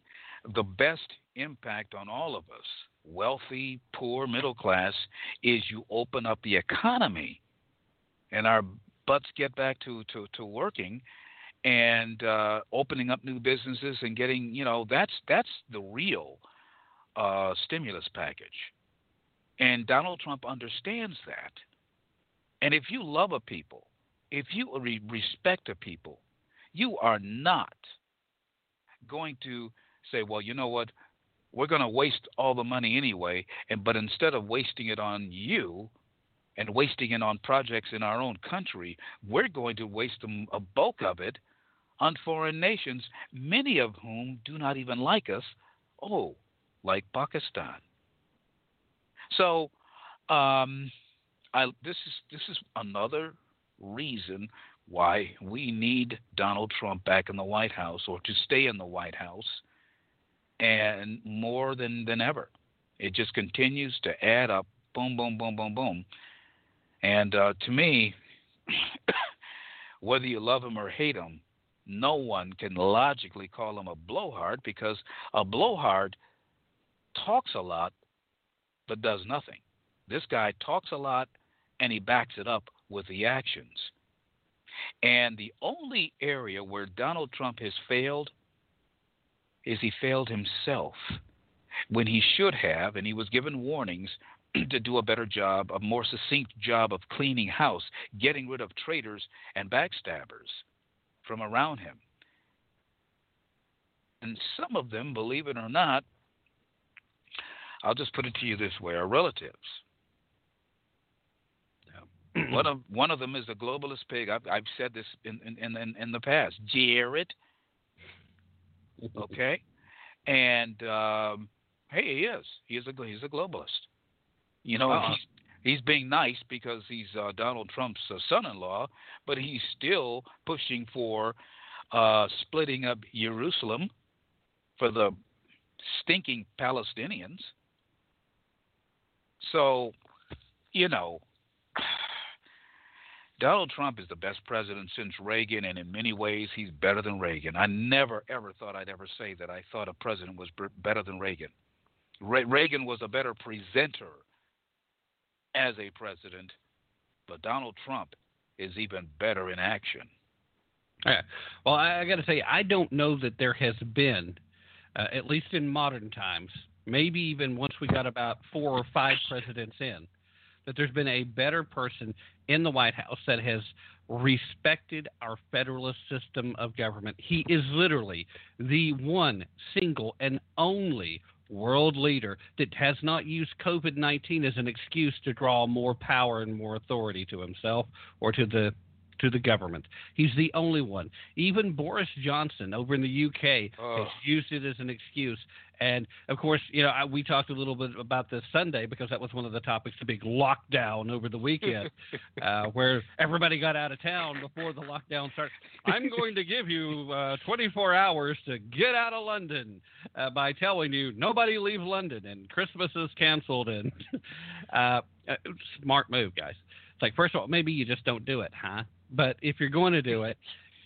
Speaker 2: The best impact on all of us, wealthy, poor, middle class, is you open up the economy and our butts get back to, to, to working and uh, opening up new businesses and getting, you know, that's that's the real uh, stimulus package. And Donald Trump understands that. And if you love a people, if you re- respect a people, you are not going to say, well, you know what? We're going to waste all the money anyway, and but instead of wasting it on you and wasting it on projects in our own country, we're going to waste a bulk of it on foreign nations, many of whom do not even like us. Oh, like Pakistan. So, um, I, this is this is another reason why we need Donald Trump back in the White House or to stay in the White House and more than, than ever. It just continues to add up boom, boom, boom, boom, boom. And uh, to me, whether you love him or hate him, no one can logically call him a blowhard because a blowhard talks a lot but does nothing. This guy talks a lot and he backs it up with the actions. And the only area where Donald Trump has failed is he failed himself when he should have, and he was given warnings to do a better job, a more succinct job of cleaning house, getting rid of traitors and backstabbers from around him. And some of them, believe it or not, I'll just put it to you this way, are relatives one of one of them is a globalist pig. I've, I've said this in, in in in the past. Jared. Okay, and um, hey, he is. He is a he's a globalist. You know, uh-huh. he's he's being nice because he's uh, Donald Trump's uh, son-in-law, but he's still pushing for uh, splitting up Jerusalem for the stinking Palestinians. So, you know, Donald Trump is the best president since Reagan, and in many ways, he's better than Reagan. I never, ever thought I'd ever say that I thought a president was better than Reagan. Re- Reagan was a better presenter as a president, but Donald Trump is even better in action.
Speaker 1: Yeah. Well, I, I got to say, I don't know that there has been, uh, at least in modern times, maybe even once we got about four or five presidents in, that there's been a better person in the White House that has respected our federalist system of government. He is literally the one single and only world leader that has not used COVID 19 as an excuse to draw more power and more authority to himself or to the to the government. He's the only one. Even Boris Johnson over in the UK
Speaker 2: Oh.
Speaker 1: has used it as an excuse. And of course, you know, I, we talked a little bit about this Sunday because that was one of the topics, the big lockdown over the weekend, uh, where everybody got out of town before the lockdown started. I'm going to give you uh, 24 hours to get out of London uh, by telling you nobody leave London and Christmas is canceled. And uh, uh, smart move, guys. It's like, first of all, maybe you just don't do it, huh? But if you're going to do it,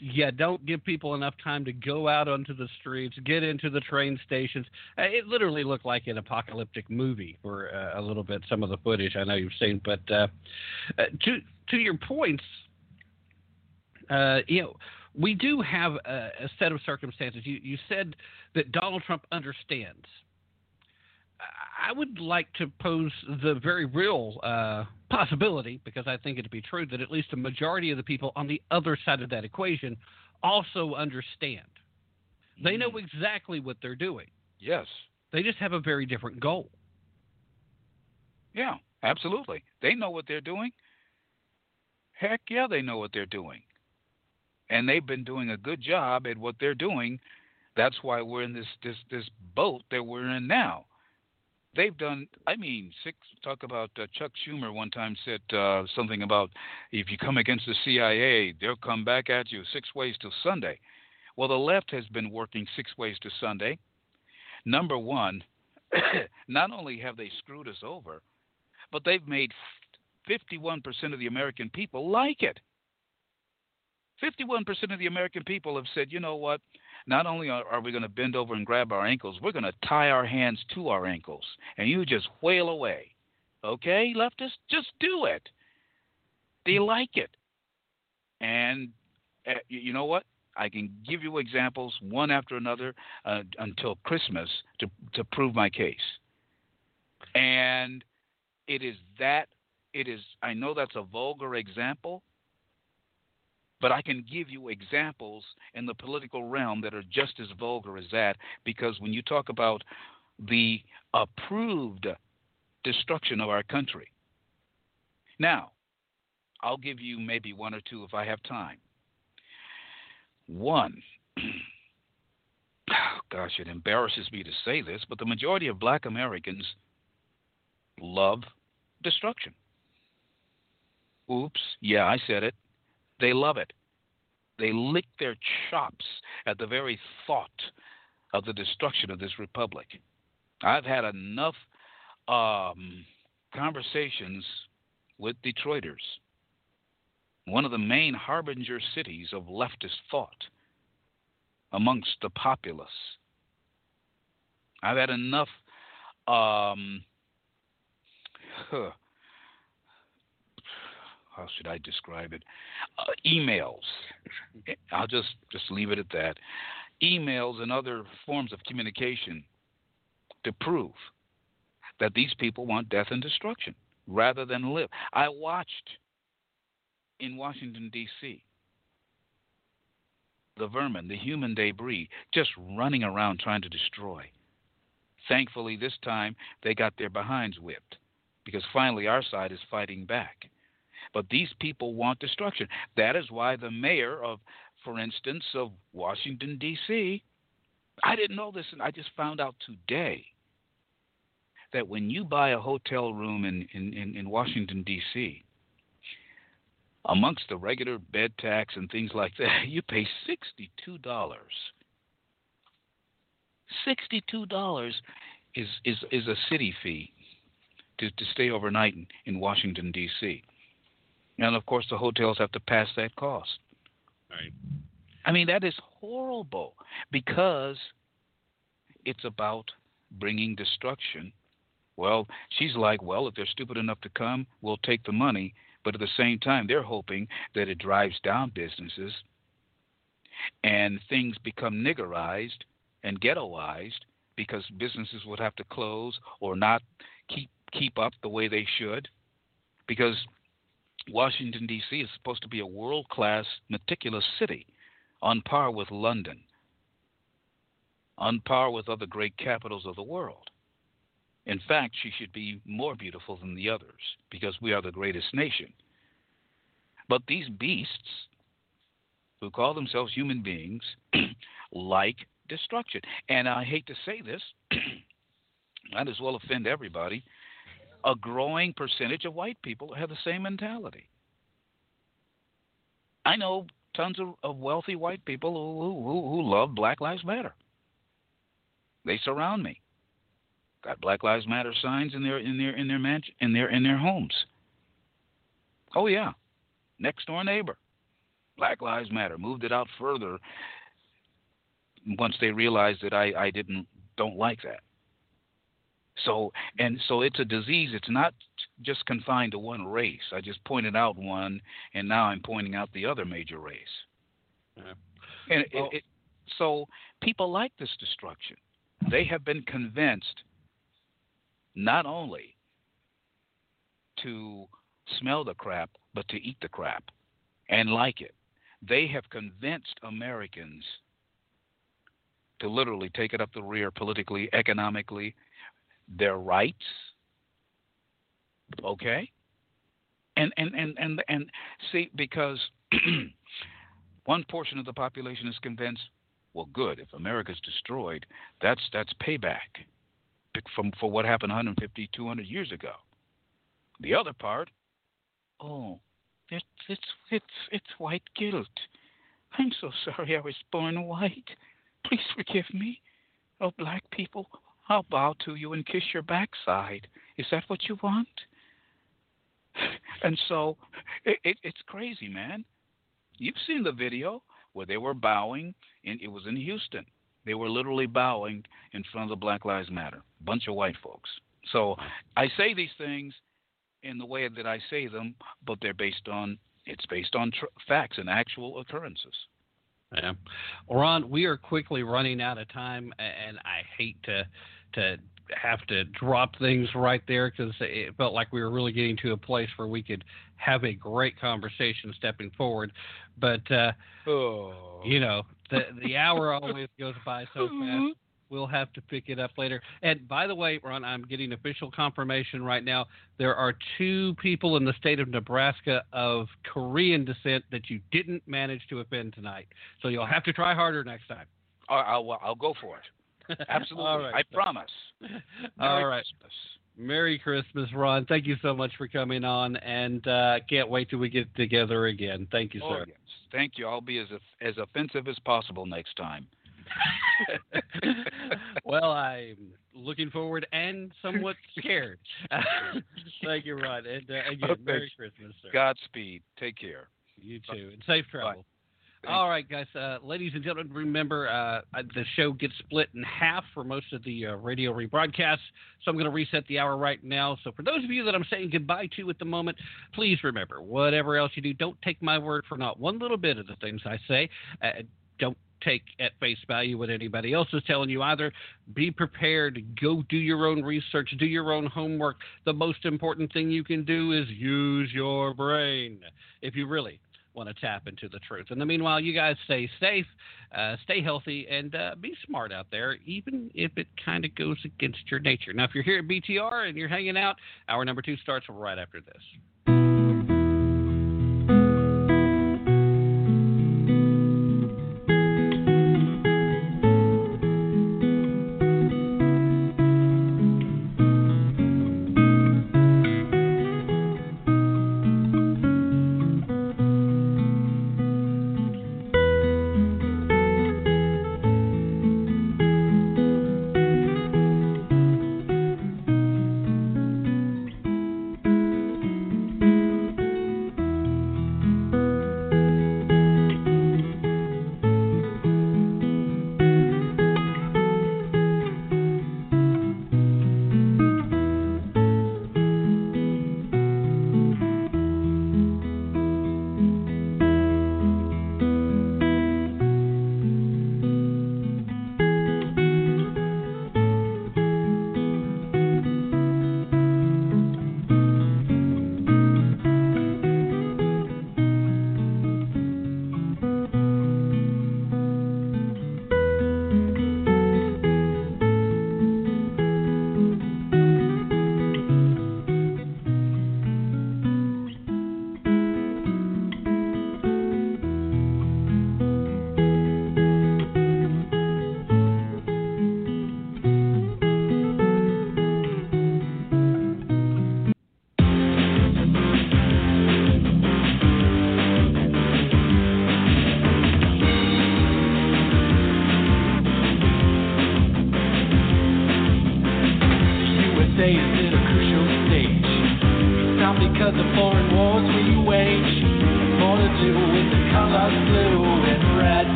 Speaker 1: yeah, don't give people enough time to go out onto the streets, get into the train stations. Uh, it literally looked like an apocalyptic movie for uh, a little bit. Some of the footage I know you've seen, but uh, uh, to to your points, uh, you know, we do have a, a set of circumstances. You you said that Donald Trump understands. I would like to pose the very real uh, possibility, because I think it to be true, that at least a majority of the people on the other side of that equation also understand. They know exactly what they're doing.
Speaker 2: Yes.
Speaker 1: They just have a very different goal.
Speaker 2: Yeah, absolutely. They know what they're doing. Heck yeah, they know what they're doing. And they've been doing a good job at what they're doing. That's why we're in this this this boat that we're in now. They've done. I mean, six. Talk about uh, Chuck Schumer one time said uh, something about if you come against the CIA, they'll come back at you six ways till Sunday. Well, the left has been working six ways to Sunday. Number one, not only have they screwed us over, but they've made 51% of the American people like it. 51% of the American people have said, you know what? Not only are, we going to bend over and grab our ankles, we're going to tie our hands to our ankles, and you just wail away. Okay, leftists, just do it. They like it. And uh, you you know what? I can give you examples one after another uh, until Christmas to to prove my case. And it is that it is I know that's a vulgar example, but I can give you examples in the political realm that are just as vulgar as that because when you talk about the approved destruction of our country. Now, I'll give you maybe one or two if I have time. One, gosh, it embarrasses me to say this, but the majority of black Americans love destruction. Oops, yeah, I said it. They love it. They lick their chops at the very thought of the destruction of this republic. I've had enough um, conversations with Detroiters, one of the main harbinger cities of leftist thought amongst the populace. I've had enough um, huh, how should I describe it? Uh, emails. I'll just just leave it at that. Emails and other forms of communication to prove that these people want death and destruction rather than live. I watched in Washington D.C. the vermin, the human debris, just running around trying to destroy. Thankfully, this time they got their behinds whipped because finally our side is fighting back. But these people want destruction. That is why the mayor of, for instance, of Washington, D.C., I didn't know this, and I just found out today that when you buy a hotel room in, in, in, in Washington, D.C., amongst the regular bed tax and things like that, you pay $62. $62 is, is, is a city fee to, to stay overnight in, in Washington, D.C. And of course, the hotels have to pass that cost.
Speaker 1: Right.
Speaker 2: I mean, that is horrible because it's about bringing destruction. Well, she's like, well, if they're stupid enough to come, we'll take the money. But at the same time, they're hoping that it drives down businesses and things become niggerized and ghettoized because businesses would have to close or not keep keep up the way they should because Washington D.C. is supposed to be a world-class meticulous city on par with London on par with other great capitals of the world in fact she should be more beautiful than the others because we are the greatest nation But these beasts who call themselves human beings like destruction. And I hate to say this, might as well offend everybody. A growing percentage of white people have the same mentality. I know tons of, of wealthy white people who, who, who love Black Lives Matter. They surround me. Got Black Lives Matter signs in their in their in their mansion in their in their homes. Oh yeah, next door neighbor. Black Lives Matter moved it out further once they realized that I, I didn't don't like that. So and so it's a disease. It's not just confined to one race. I just pointed out one, and now I'm pointing out the other major race.
Speaker 1: Yeah.
Speaker 2: And
Speaker 1: Well-
Speaker 2: it, it, so people like this destruction. They have been convinced not only to smell the crap, but to eat the crap and like it. They have convinced Americans to literally take it up the rear politically, economically, their rights. Okay? And and and and, and see because one portion of the population is convinced, well good, if America's destroyed, that's that's payback from for what happened 150 200 years ago. The other part, oh, it's it's it's it's white guilt. I'm so sorry I was born white. Please forgive me. Oh, black people, I'll bow to you and kiss your backside. Is that what you want? And so it, it, it's crazy, man. You've seen the video where they were bowing, and it was in Houston. They were literally bowing in front of the Black Lives Matter, bunch of white folks. So I say these things in the way that I say them, but they're based on it's based on tr- facts and actual occurrences.
Speaker 1: Yeah. Ron, we are quickly running out of time, and I hate to to have to drop things right there because it felt like we were really getting to a place where we could have a great conversation stepping forward. But uh,
Speaker 2: Oh.
Speaker 1: you know, the the hour always goes by so fast. We'll have to pick it up later. And by the way, Ron, I'm getting official confirmation right now. There are two people in the state of Nebraska of Korean descent that you didn't manage to offend tonight. So you'll have to try harder next time.
Speaker 2: I'll, I'll, I'll go for it. Absolutely.
Speaker 1: All right.
Speaker 2: I promise.
Speaker 1: All
Speaker 2: Merry
Speaker 1: right.
Speaker 2: Christmas.
Speaker 1: Merry Christmas, Ron. Thank you so much for coming on, and uh, can't wait till we get together again. Thank you,
Speaker 2: Oh,
Speaker 1: sir.
Speaker 2: yes. Thank you. I'll be as as offensive as possible next time.
Speaker 1: well, I'm looking forward and somewhat scared. Thank you, Ron. And uh, again,
Speaker 2: Okay.
Speaker 1: Merry Christmas, sir.
Speaker 2: Godspeed. Take care.
Speaker 1: You too, and safe travel.
Speaker 2: Thank
Speaker 1: All right, guys. Uh, ladies and gentlemen, remember uh, the show gets split in half for most of the uh, radio rebroadcasts. So I'm going to reset the hour right now. So for those of you that I'm saying goodbye to at the moment, please remember whatever else you do, don't take my word for not one little bit of the things I say. Uh, don't take at face value what anybody else is telling you either. Be prepared. Go do your own research. Do your own homework. The most important thing you can do is use your brain. If you really want to tap into the truth. In the meanwhile, you guys stay safe, uh, stay healthy, and uh, be smart out there, even if it kind of goes against your nature. Now, if you're here at BTR and you're hanging out, hour number two starts right after this.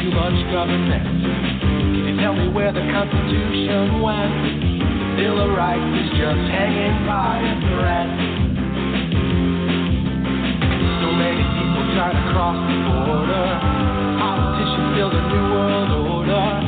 Speaker 7: Too much government. Can you tell me where the Constitution went? Bill of Rights is just hanging by a thread. So many people try to cross the border. Politicians build a new world order.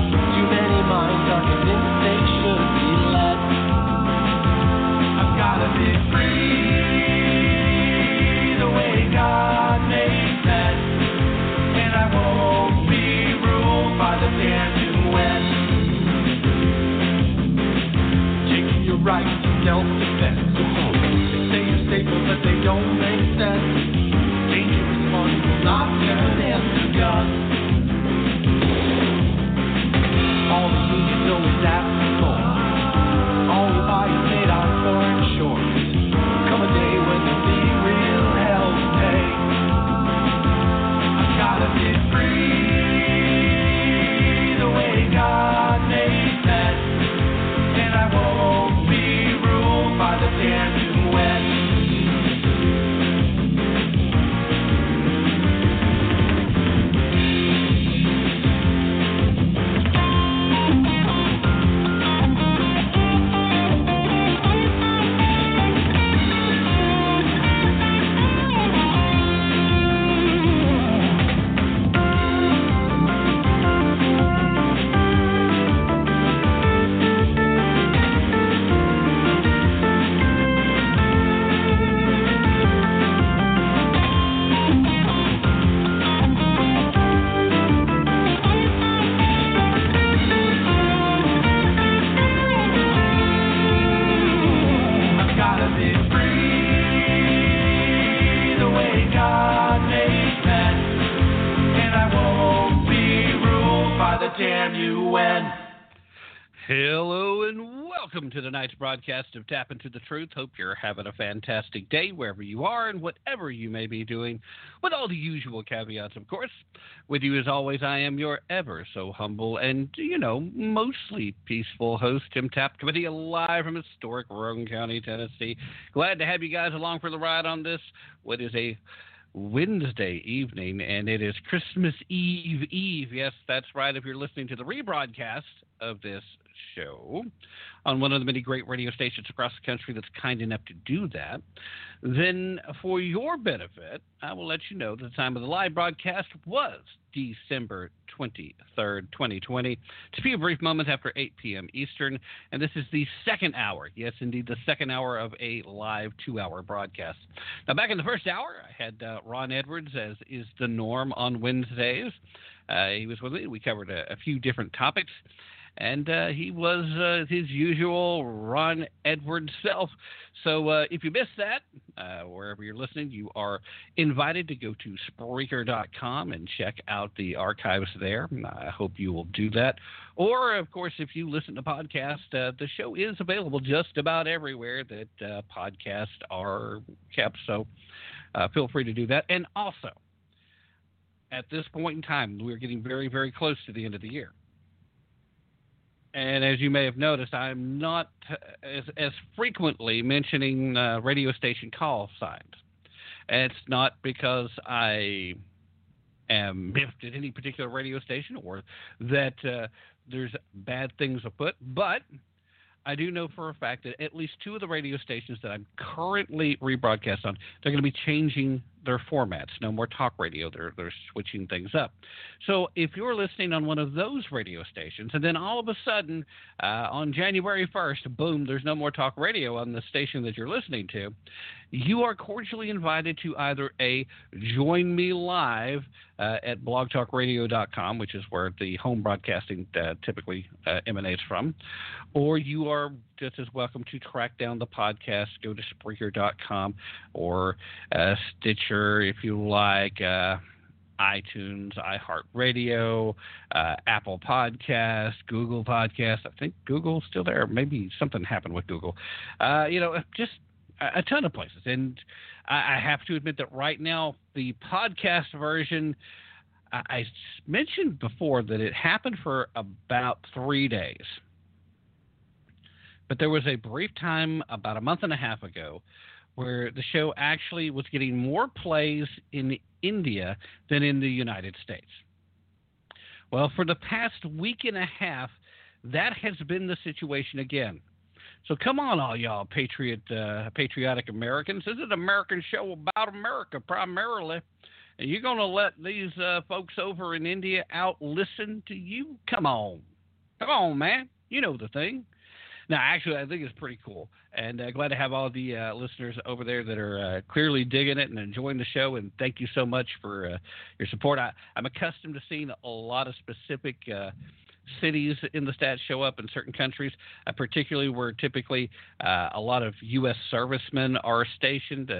Speaker 7: All the unions always ask
Speaker 1: welcome to tonight's broadcast of Tap Into the Truth. Hope you're having a fantastic day wherever you are and whatever you may be doing, with all the usual caveats, of course. With you as always, I am your ever so humble and, you know, mostly peaceful host, Tim Tap, Committee, live from historic Roane County, Tennessee. Glad to have you guys along for the ride on this, what is a Wednesday evening, and it is Christmas Eve Eve. Yes, that's right. If you're listening to the rebroadcast of this show on one of the many great radio stations across the country that's kind enough to do that, then for your benefit, I will let you know that the time of the live broadcast was December 23rd, 2020. to be a brief moment after 8 p.m. Eastern, and this is the second hour. Yes, indeed, the second hour of a live two hour broadcast. Now, back in the first hour, I had uh, Ron Edwards, as is the norm on Wednesdays. Uh, he was with me. We covered a, a few different topics and uh, he was uh, his usual Ron Edwards self. So uh, if you missed that, uh, wherever you're listening, you are invited to go to Spreaker.com and check out the archives there. I hope you will do that. Or, of course, if you listen to podcasts, uh, the show is available just about everywhere that uh, podcasts are kept. So feel free to do that. And also, at this point in time, we're getting very, very close to the end of the year. And as you may have noticed, I'm not as, as frequently mentioning uh, radio station call signs. It's not because I am miffed at any particular radio station or that uh, there's bad things afoot, but I do know for a fact that at least two of the radio stations that I'm currently rebroadcast on, they're going to be changing their formats. No more talk radio. They're they're switching things up. So if you're listening on one of those radio stations, and then all of a sudden uh, on January 1st, boom, there's no more talk radio on the station that you're listening to, you are cordially invited to either a join me live uh, at blogtalkradio.com, which is where the home broadcasting uh, typically uh, emanates from, or you are just as welcome to track down the podcast. Go to Spreaker.com or uh, Stitcher if you like. Uh, iTunes, iHeartRadio, uh, Apple Podcast, Google Podcast. I think Google's still there. Maybe something happened with Google. Uh, you know, just a, a ton of places. And I, I, have to admit that right now, the podcast version, I, I mentioned before that it happened for about three days but there was a brief time about a month and a half ago where the show actually was getting more plays in India than in the United States. Well, for the past week and a half, that has been the situation again. So come on, all y'all patriot, uh, patriotic Americans. This is an American show about America primarily. And you're going to let these uh, folks over in India out listen to you? Come on. Come on, man. You know the thing. Now, actually, I think it's pretty cool, and uh, glad to have all the uh, listeners over there that are uh, clearly digging it and enjoying the show. And thank you so much for uh, your support. I, am accustomed to seeing a lot of specific uh, cities in the stats show up in certain countries, uh, particularly where typically a lot of U.S. servicemen are stationed.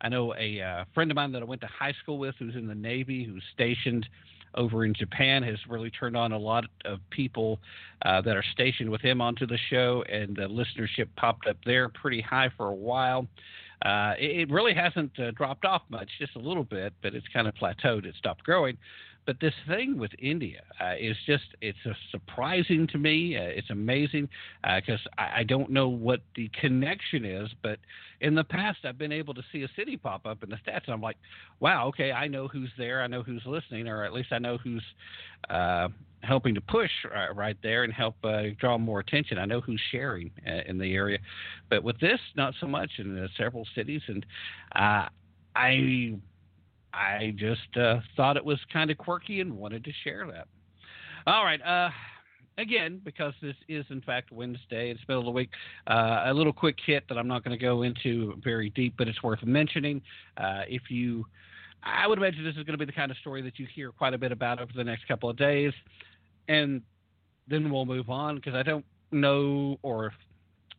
Speaker 1: I know a friend of mine that I went to high school with, who's in the Navy, who's stationed over in Japan has really turned on a lot of people uh, that are stationed with him onto the show, and the listenership popped up there pretty high for a while. Uh, it, it, really hasn't uh, dropped off much, just a little bit, but it's kind of plateaued. It stopped growing. But this thing with India uh, is just, it's surprising to me. Uh, it's amazing because uh, I, I, don't know what the connection is. But in the past, I've been able to see a city pop up in the stats. And I'm like, wow, okay, I know who's there. I know who's listening, or at least I know who's uh, helping to push right there and help uh, draw more attention. I know who's sharing uh, in the area. But with this, not so much in several cities. And I I just uh, thought it was kind of quirky and wanted to share that. All right. Uh, again, because this is in fact Wednesday, it's middle of the week, uh, a little quick hit that I'm not going to go into very deep, but it's worth mentioning. Uh, if you, I would imagine this is going to be the kind of story that you hear quite a bit about over the next couple of days, and then we'll move on because I don't know or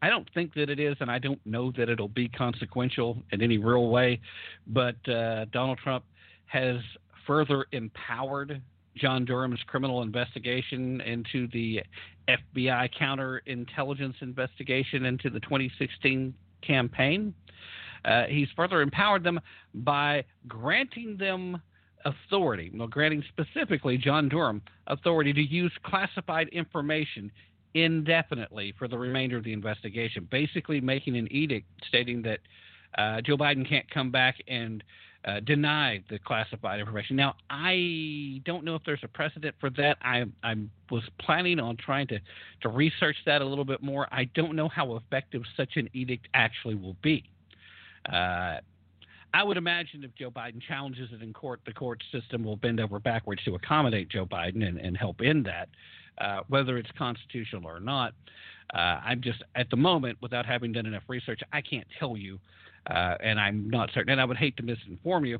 Speaker 1: I don't think that it is, and I don't know that it'll be consequential in any real way. But uh, Donald Trump has further empowered John Durham's criminal investigation into the FBI counterintelligence investigation into the 2016 campaign. Uh, he's further empowered them by granting them authority, well, granting specifically John Durham authority to use classified information indefinitely for the remainder of the investigation, basically making an edict stating that uh, Joe Biden can't come back and uh, deny the classified information. Now, I don't know if there's a precedent for that. I, I was planning on trying to, to research that a little bit more. I don't know how effective such an edict actually will be. Uh, I would imagine if Joe Biden challenges it in court, the court system will bend over backwards to accommodate Joe Biden and, and help end that. Uh, whether it's constitutional or not. Uh, I'm just at the moment, without having done enough research, I can't tell you, uh, and I'm not certain. And I would hate to misinform you.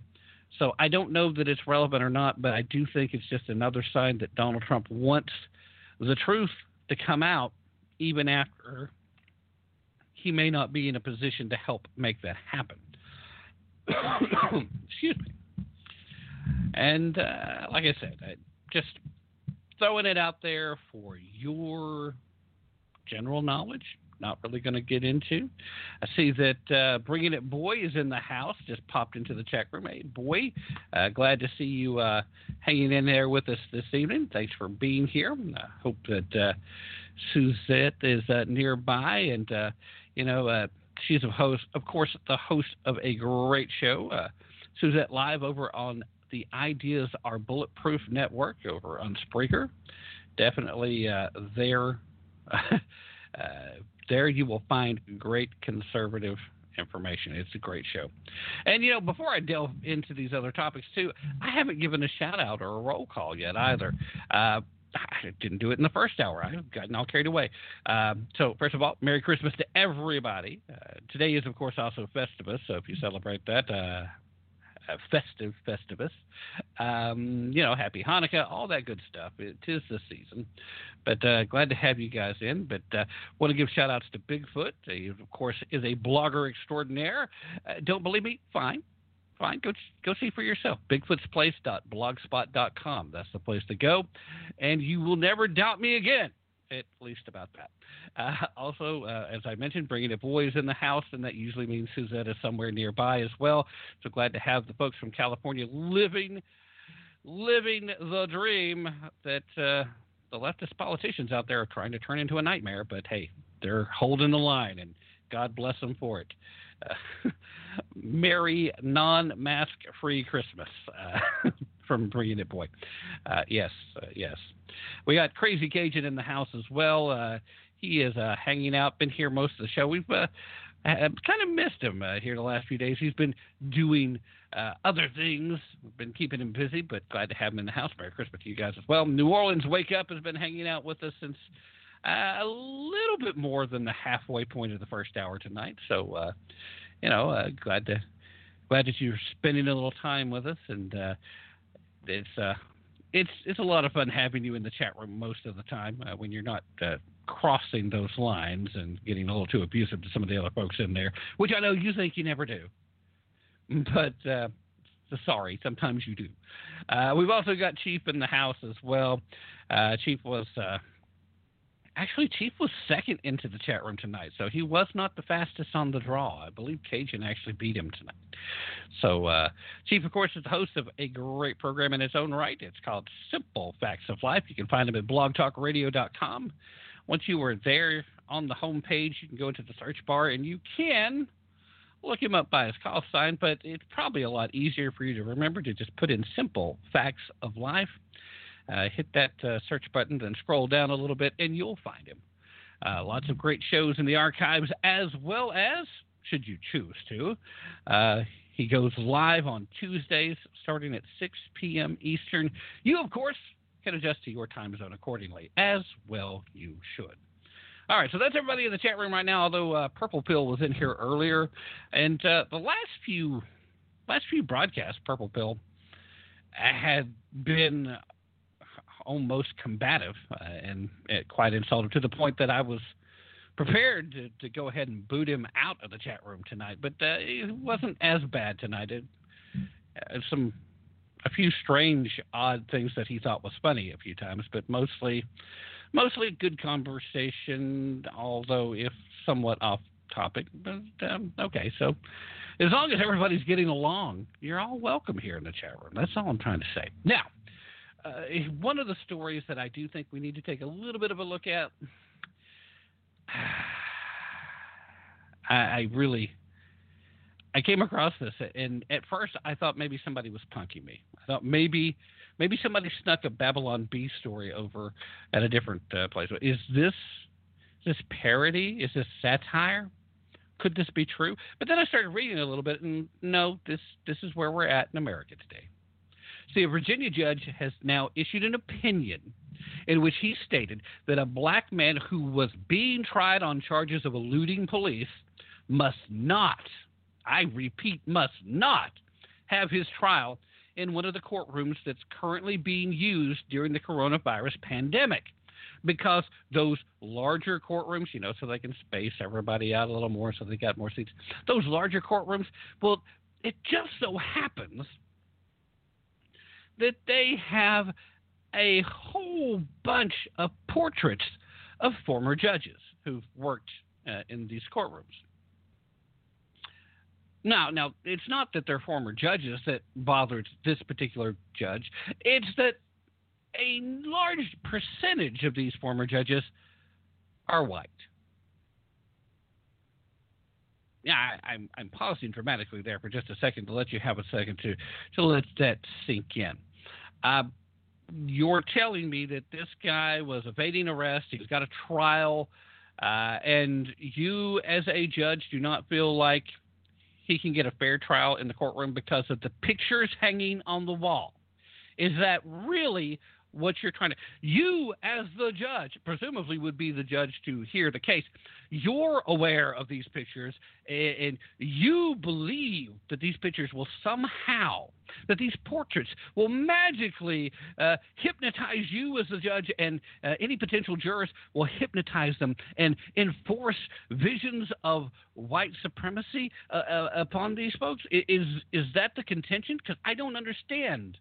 Speaker 1: So I don't know that it's relevant or not, but I do think it's just another sign that Donald Trump wants the truth to come out, even after he may not be in a position to help make that happen. Excuse me. And uh, like I said, I just throwing it out there for your general knowledge. Not really going to get into. I see that uh, Bringing It Boy is in the house. Just popped into the chat room. Hey, boy, uh, glad to see you uh, hanging in there with us this evening. Thanks for being here. I hope that uh, Suzette is uh, nearby, and uh, you know she's a host, of course, the host of a great show, Suzette Live over on the Ideas Are Bulletproof Network over on Spreaker. Definitely uh, there. uh, there you will find great conservative information. It's a great show. And, you know, before I delve into these other topics, too, I haven't given a shout out or a roll call yet either. Uh, I didn't do it in the first hour. I've gotten all carried away. Um, so, first of all, Merry Christmas to everybody. Uh, today is, of course, also Festivus. So, if you celebrate that, uh, festive Festivus. Um, you know, happy Hanukkah, all that good stuff. It is the season. But uh, glad to have you guys in. But uh, want to give shout outs to Bigfoot. He, of course, is a blogger extraordinaire. Uh, don't believe me? Fine. Fine, go go see for yourself. Bigfootsplace.blogspot.com. That's the place to go, and you will never doubt me again at least about that. Uh, also, uh, as I mentioned, Bringing It Boy's in the house, and that usually means Suzette is somewhere nearby as well. So glad to have the folks from California living, living the dream that uh, the leftist politicians out there are trying to turn into a nightmare. But hey, they're holding the line, and God bless them for it. Uh, Merry non-mask free Christmas uh, from Bringing It Boy. Uh, yes, uh, yes. We got Crazy Cajun in the house as well. Uh, he is uh, hanging out, been here most of the show. We've uh, kind of missed him here the last few days. He's been doing other things. We've been keeping him busy, but glad to have him in the house. Merry Christmas to you guys as well. New Orleans Wake Up has been hanging out with us since a little bit more than the halfway point of the first hour tonight. So, you know, uh, glad to glad that you're spending a little time with us, and uh, it's uh, it's it's a lot of fun having you in the chat room most of the time uh, when you're not uh, crossing those lines and getting a little too abusive to some of the other folks in there, which I know you think you never do, but. Uh, sorry, sometimes you do. Uh, we've also got Chief in the house as well. Uh, Chief was uh, Actually, Chief was second into the chat room tonight, so he was not the fastest on the draw. I believe Cajun actually beat him tonight. So, uh, Chief, of course, is the host of a great program in its own right. It's called Simple Facts of Life. You can find him at blogtalkradio.com. Once you are there on the home page, you can go into the search bar and you can look him up by his call sign, but it's probably a lot easier for you to remember to just put in Simple Facts of Life uh, hit that uh, search button, then scroll down a little bit, and you'll find him. Uh, lots of great shows in the archives, as well as, should you choose to, uh, he goes live on Tuesdays starting at 6 p.m. Eastern. You, of course, can adjust to your time zone accordingly, as well you should. All right, so that's everybody in the chat room right now. Although uh, Purple Pill was in here earlier, and uh, the last few last few broadcasts, Purple Pill had been almost combative uh, and uh, quite insulting to the point that I was prepared to, to go ahead and boot him out of the chat room tonight. But uh, it wasn't as bad tonight. It, uh, some a few strange, odd things that he thought was funny a few times, but mostly, mostly good conversation. Although if somewhat off topic, but um, okay. So as long as everybody's getting along, you're all welcome here in the chat room. That's all I'm trying to say. Now, uh, one of the stories that I do think we need to take a little bit of a look at. I, I really, I came across this, and at first I thought maybe somebody was punking me. I thought maybe, maybe somebody snuck a Babylon Bee story over at a different uh, place. Is this, is this parody? Is this satire? Could this be true? But then I started reading a little bit, and no, this this is where we're at in America today. See, a Virginia judge has now issued an opinion in which he stated that a black man who was being tried on charges of eluding police must not, I repeat, must not have his trial in one of the courtrooms that's currently being used during the coronavirus pandemic. Because those larger courtrooms, you know, so they can space everybody out a little more so they got more seats, those larger courtrooms, well, it just so happens that they have a whole bunch of portraits of former judges who've worked uh, in these courtrooms. Now, now it's not that they're former judges that bothered this particular judge. It's that a large percentage of these former judges are white. Yeah, I, am I'm, I'm pausing dramatically there for just a second to let you have a second to to let that sink in. Uh, you're telling me that this guy was evading arrest. He's got a trial, uh, and you, as a judge, do not feel like he can get a fair trial in the courtroom because of the pictures hanging on the wall. Is that really what you're trying to you as the judge presumably would be the judge to hear the case. You're aware of these pictures and you believe that these pictures will somehow that these portraits will magically uh, hypnotize you as the judge and uh, any potential jurors will hypnotize them and enforce visions of white supremacy uh, uh upon these folks. Is is that the contention? Because i don't understand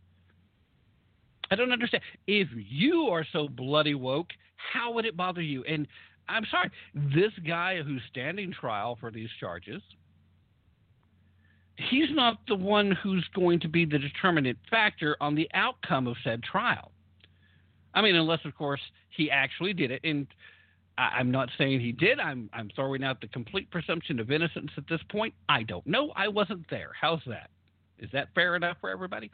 Speaker 1: I don't understand. If you are so bloody woke, how would it bother you? And I'm sorry, this guy who's standing trial for these charges, he's not the one who's going to be the determinant factor on the outcome of said trial. I mean, unless, of course, he actually did it. And I, am not saying he did. I'm I'm throwing out the complete presumption of innocence at this point. I don't know. I wasn't there. How's that? Is that fair enough for everybody?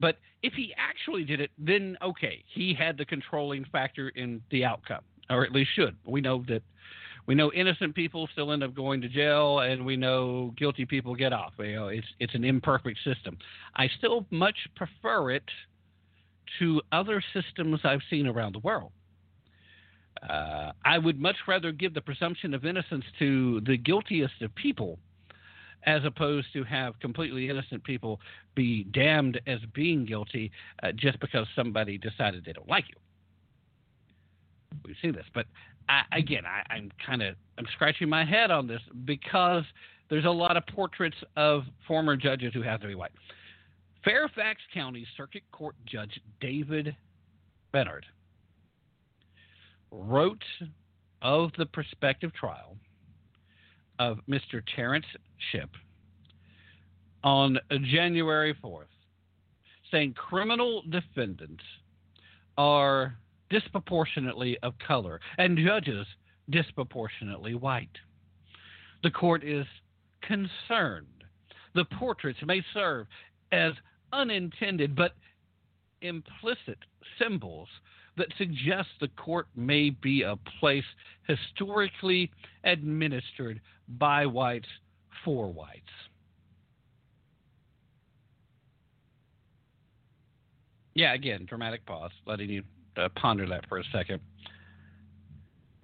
Speaker 1: But if he actually did it, then okay, he had the controlling factor in the outcome, or at least should. We know that we know innocent people still end up going to jail, and we know guilty people get off. You know, it's it's an imperfect system. I still much prefer it to other systems I've seen around the world. Uh, I would much rather give the presumption of innocence to the guiltiest of people as opposed to have completely innocent people be damned as being guilty uh, just because somebody decided they don't like you. We've seen this, but I, again, I, I'm kind of I'm scratching my head on this because there's a lot of portraits of former judges who have to be white. Fairfax County Circuit Court Judge David Bernhard wrote of the prospective trial of Mr. Terrence Shipp on January 4th, saying criminal defendants are disproportionately of color and judges disproportionately white. The court is concerned. The portraits may serve as unintended but implicit symbols that suggest the court may be a place historically administered by whites for whites. Yeah, again, dramatic pause, letting you uh, ponder that for a second.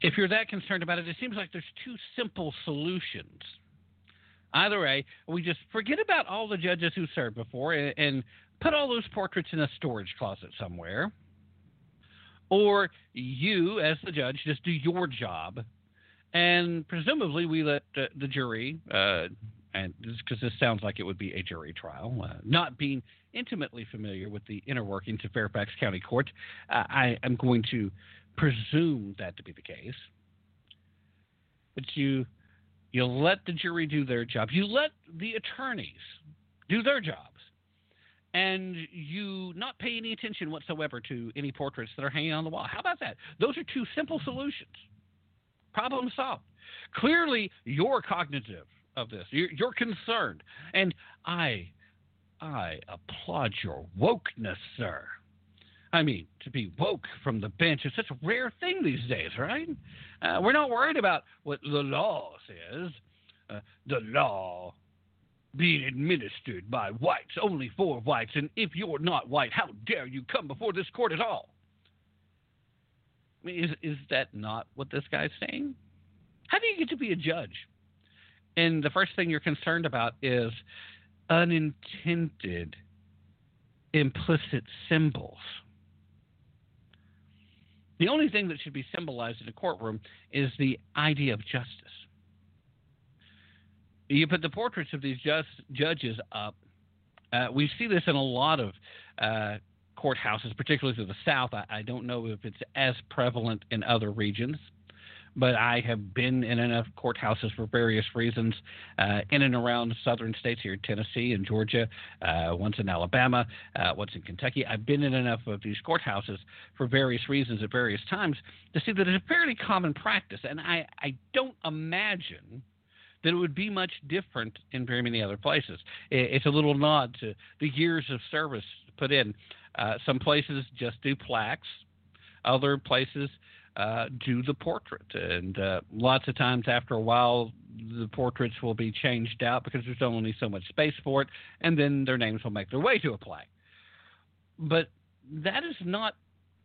Speaker 1: If you're that concerned about it, it seems like there's two simple solutions. Either way, we just forget about all the judges who served before and, and put all those portraits in a storage closet somewhere or you, as the judge, just do your job, and presumably we let uh, the jury, uh, and because this sounds like it would be a jury trial, uh, not being intimately familiar with the inner workings of Fairfax County Court, uh, I am going to presume that to be the case. But you you let the jury do their job. You let the attorneys do their jobs, and you not pay any attention whatsoever to any portraits that are hanging on the wall. How about that? Those are two simple solutions. Problem solved. Clearly, you're cognitive of this. You're, you're concerned, and I, I applaud your wokeness, sir. I mean, to be woke from the bench is such a rare thing these days, right? Uh, we're not worried about what the law says. Uh, the law being administered by whites, only for whites, and if you're not white, how dare you come before this court at all? Is, is that not what this guy's saying? How do you get to be a judge? And the first thing you're concerned about is unintended, implicit symbols. The only thing that should be symbolized in a courtroom is the idea of justice you put the portraits of these just, judges up. Uh, we see this in a lot of uh, courthouses, particularly to the South. I, I, don't know if it's as prevalent in other regions, but I have been in enough courthouses for various reasons uh, in and around southern states here, Tennessee and Georgia, uh, once in Alabama, uh, once in Kentucky. I've been in enough of these courthouses for various reasons at various times to see that it's a fairly common practice, and I, I don't imagine – that it would be much different in very many other places. It's a little nod to the years of service put in. Uh, some places just do plaques, other places uh, do the portrait. And uh, lots of times, after a while, the portraits will be changed out because there's only so much space for it, and then their names will make their way to a plaque. But that is not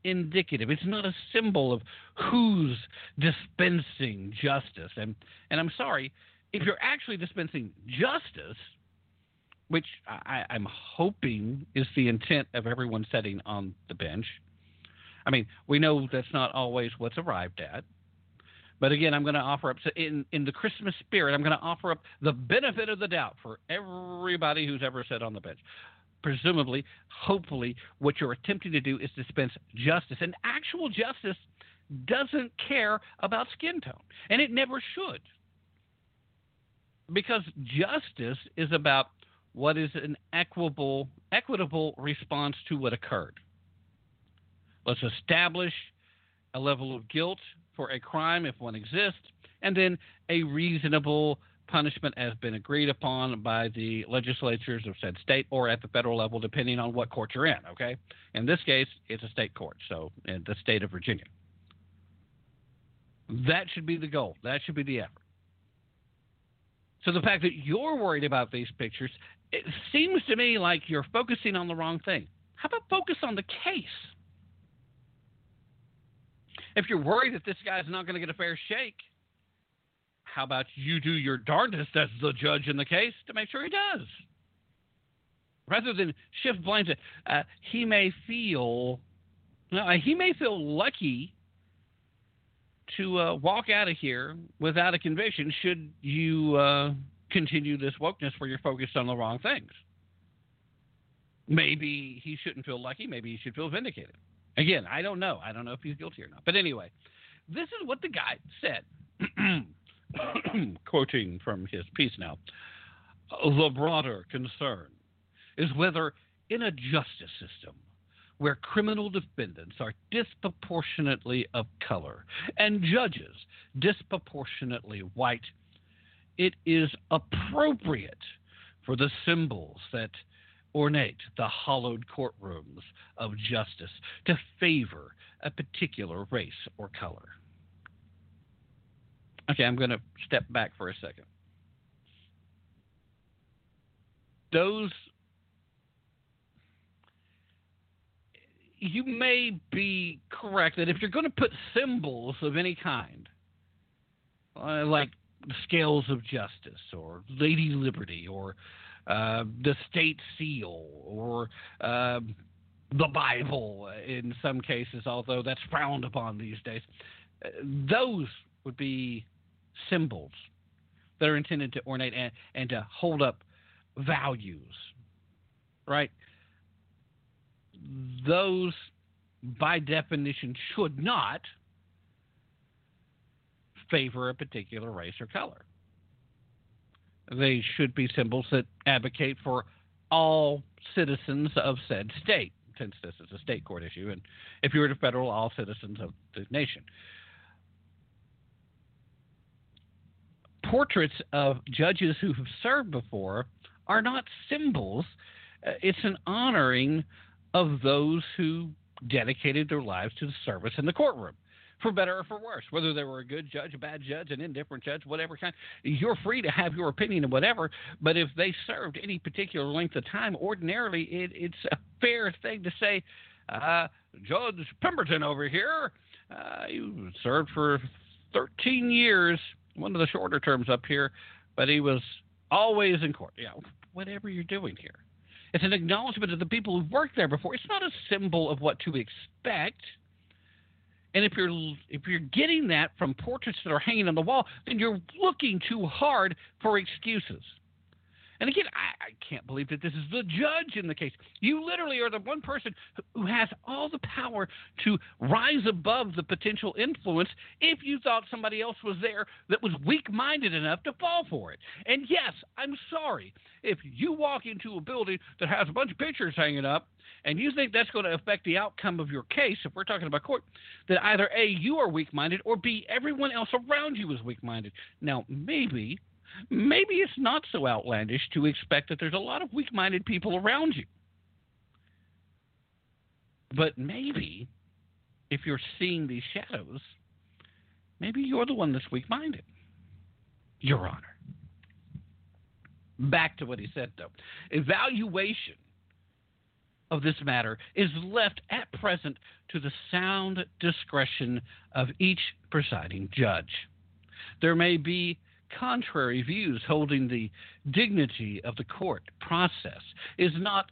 Speaker 1: indicative. It's not a symbol of who's dispensing justice. And and I'm sorry, if you're actually dispensing justice, which I, am hoping is the intent of everyone sitting on the bench. I mean, we know that's not always what's arrived at. But again, I'm going to offer up, in, in the Christmas spirit, I'm going to offer up the benefit of the doubt for everybody who's ever sat on the bench. Presumably, hopefully, what you're attempting to do is dispense justice. And actual justice doesn't care about skin tone, and it never should because justice is about what is an equitable equitable response to what occurred. Let's establish a level of guilt for a crime if one exists, and then a reasonable punishment has been agreed upon by the legislatures of said state or at the federal level, depending on what court you're in. Okay, in this case, it's a state court, so in the state of Virginia. That should be the goal. That should be the effort. So the fact that you're worried about these pictures, it seems to me like you're focusing on the wrong thing. How about focus on the case? If you're worried that this guy's not going to get a fair shake, how about you do your darndest as the judge in the case to make sure he does? Rather than shift blame to, uh, he may feel, uh, he may feel lucky to uh, walk out of here without a conviction should you uh, continue this wokeness where you're focused on the wrong things. Maybe he shouldn't feel lucky. Maybe he should feel vindicated. Again, I don't know. I don't know if he's guilty or not. But anyway, this is what the guy said. quoting from his piece now, the broader concern is whether in a justice system where criminal defendants are disproportionately of color and judges disproportionately white, it is appropriate for the symbols that ornate the hollowed courtrooms of justice to favor a particular race or color. Okay, I'm going to step back for a second. Those, you may be correct that if you're going to put symbols of any kind, uh, like scales of justice or Lady Liberty or uh, the state seal or uh, the Bible in some cases, although that's frowned upon these days, uh, those would be symbols that are intended to ornate and, and to hold up values, right? Those, by definition, should not favor a particular race or color. They should be symbols that advocate for all citizens of said state, since this is a state court issue, and if you were to federal, all citizens of the nation. portraits of judges who have served before are not symbols. Uh, it's an honoring of those who dedicated their lives to the service in the courtroom, for better or for worse. Whether they were a good judge, a bad judge, an indifferent judge, whatever kind, you're free to have your opinion of whatever. But if they served any particular length of time, ordinarily it, it's a fair thing to say, uh, Judge Pemberton over here, uh, you served for 13 years one of the shorter terms up here, but he was always in court. Yeah, whatever you're doing here. It's an acknowledgement of the people who've worked there before. It's not a symbol of what to expect. And if you're if you're getting that from portraits that are hanging on the wall, then you're looking too hard for excuses. And again, I, I, can't believe that this is the judge in the case. You literally are the one person who has all the power to rise above the potential influence if you thought somebody else was there that was weak minded enough to fall for it. And yes, I'm sorry. If you walk into a building that has a bunch of pictures hanging up, and you think that's going to affect the outcome of your case, if we're talking about court, that either A, you are weak minded, or B, everyone else around you is weak minded. Now, maybe maybe it's not so outlandish to expect that there's a lot of weak minded people around you. But maybe if you're seeing these shadows, maybe you're the one that's weak minded. Your Honor. Back to what he said, though. Evaluation of this matter is left at present to the sound discretion of each presiding judge. There may be contrary views holding the dignity of the court process is not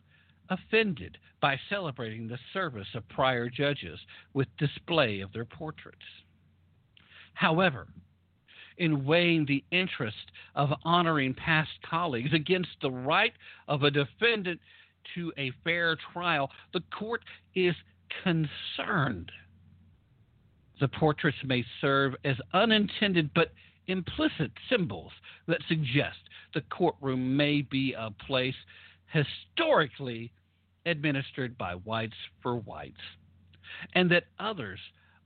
Speaker 1: offended by celebrating the service of prior judges with display of their portraits. However, in weighing the interest of honoring past colleagues against the right of a defendant to a fair trial, the court is concerned. The portraits may serve as unintended but implicit symbols that suggest the courtroom may be a place historically administered by whites for whites, and that others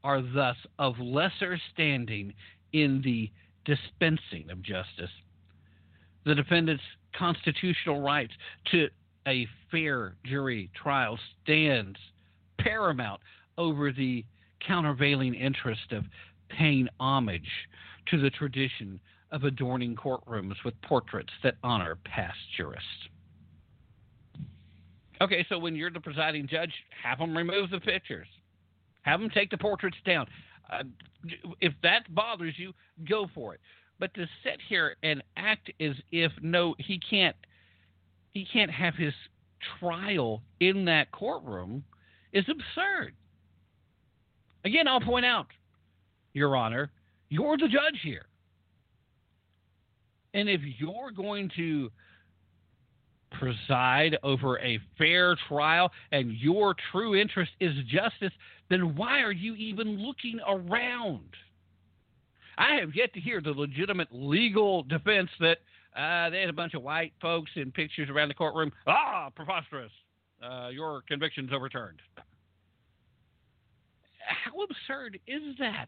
Speaker 1: are thus of lesser standing in the dispensing of justice. The defendant's constitutional right to a fair jury trial stands paramount over the countervailing interest of paying homage to the tradition of adorning courtrooms with portraits that honor past jurists. Okay, so when you're the presiding judge, have them remove the pictures. Have them take the portraits down. Uh, if that bothers you, go for it. But to sit here and act as if no, he can't, he can't have his trial in that courtroom is absurd. Again, I'll point out, Your Honor, you're the judge here. And if you're going to preside over a fair trial and your true interest is justice, then why are you even looking around? I have yet to hear the legitimate legal defense that uh, had a bunch of white folks in pictures around the courtroom. Ah, preposterous. Uh, your conviction's overturned. How absurd is that?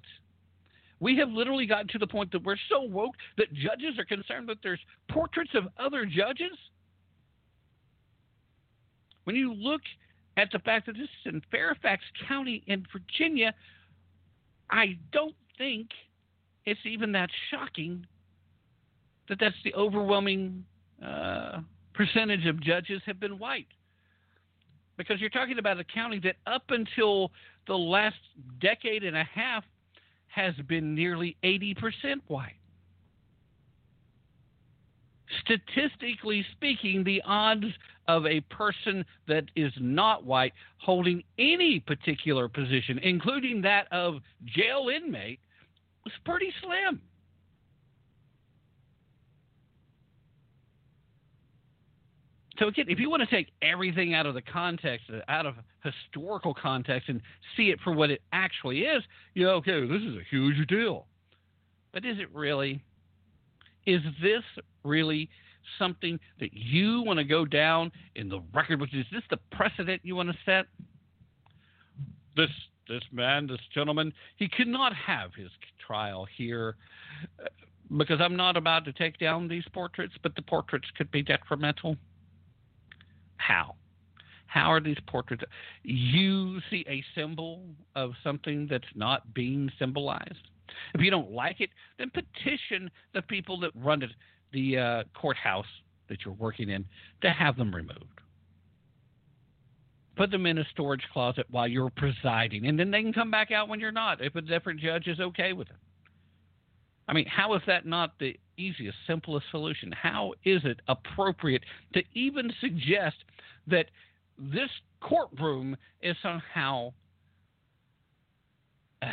Speaker 1: We have literally gotten to the point that we're so woke that judges are concerned that there's portraits of other judges. When you look at the fact that this is in Fairfax County in Virginia, I don't think it's even that shocking that that's the overwhelming uh, percentage of judges have been white. Because you're talking about a county that up until the last decade and a half has been nearly 80% white. Statistically speaking, the odds of a person that is not white holding any particular position, including that of jail inmate, is pretty slim. So again, if you want to take everything out of the context, out of historical context, and see it for what it actually is, you know, okay, this is a huge deal. But is it really? Is this really something that you want to go down in the record books? Is this the precedent you want to set? This this man, this gentleman, he cannot have his trial here uh, because I'm not about to take down these portraits, but the portraits could be detrimental. How? How are these portraits? You see a symbol of something that's not being symbolized. If you don't like it, then petition the people that run it, the uh, courthouse that you're working in, to have them removed. Put them in a storage closet while you're presiding, and then they can come back out when you're not, if a different judge is okay with it. I mean, how is that not the easiest, simplest solution? How is it appropriate to even suggest that this courtroom is somehow uh,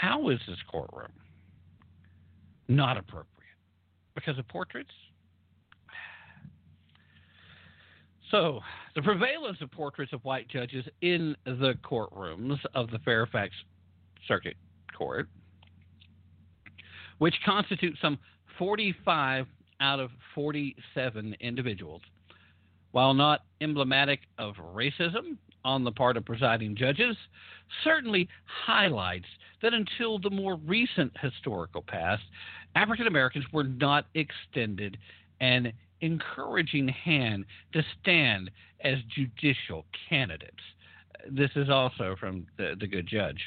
Speaker 1: how is this courtroom not appropriate? Because of portraits? So, the prevalence of portraits of white judges in the courtrooms of the Fairfax Circuit Court, which constitute some 45 out of 47 individuals, while not emblematic of racism on the part of presiding judges, certainly highlights that until the more recent historical past, African Americans were not extended an encouraging hand to stand as judicial candidates. This is also from the, the good judge.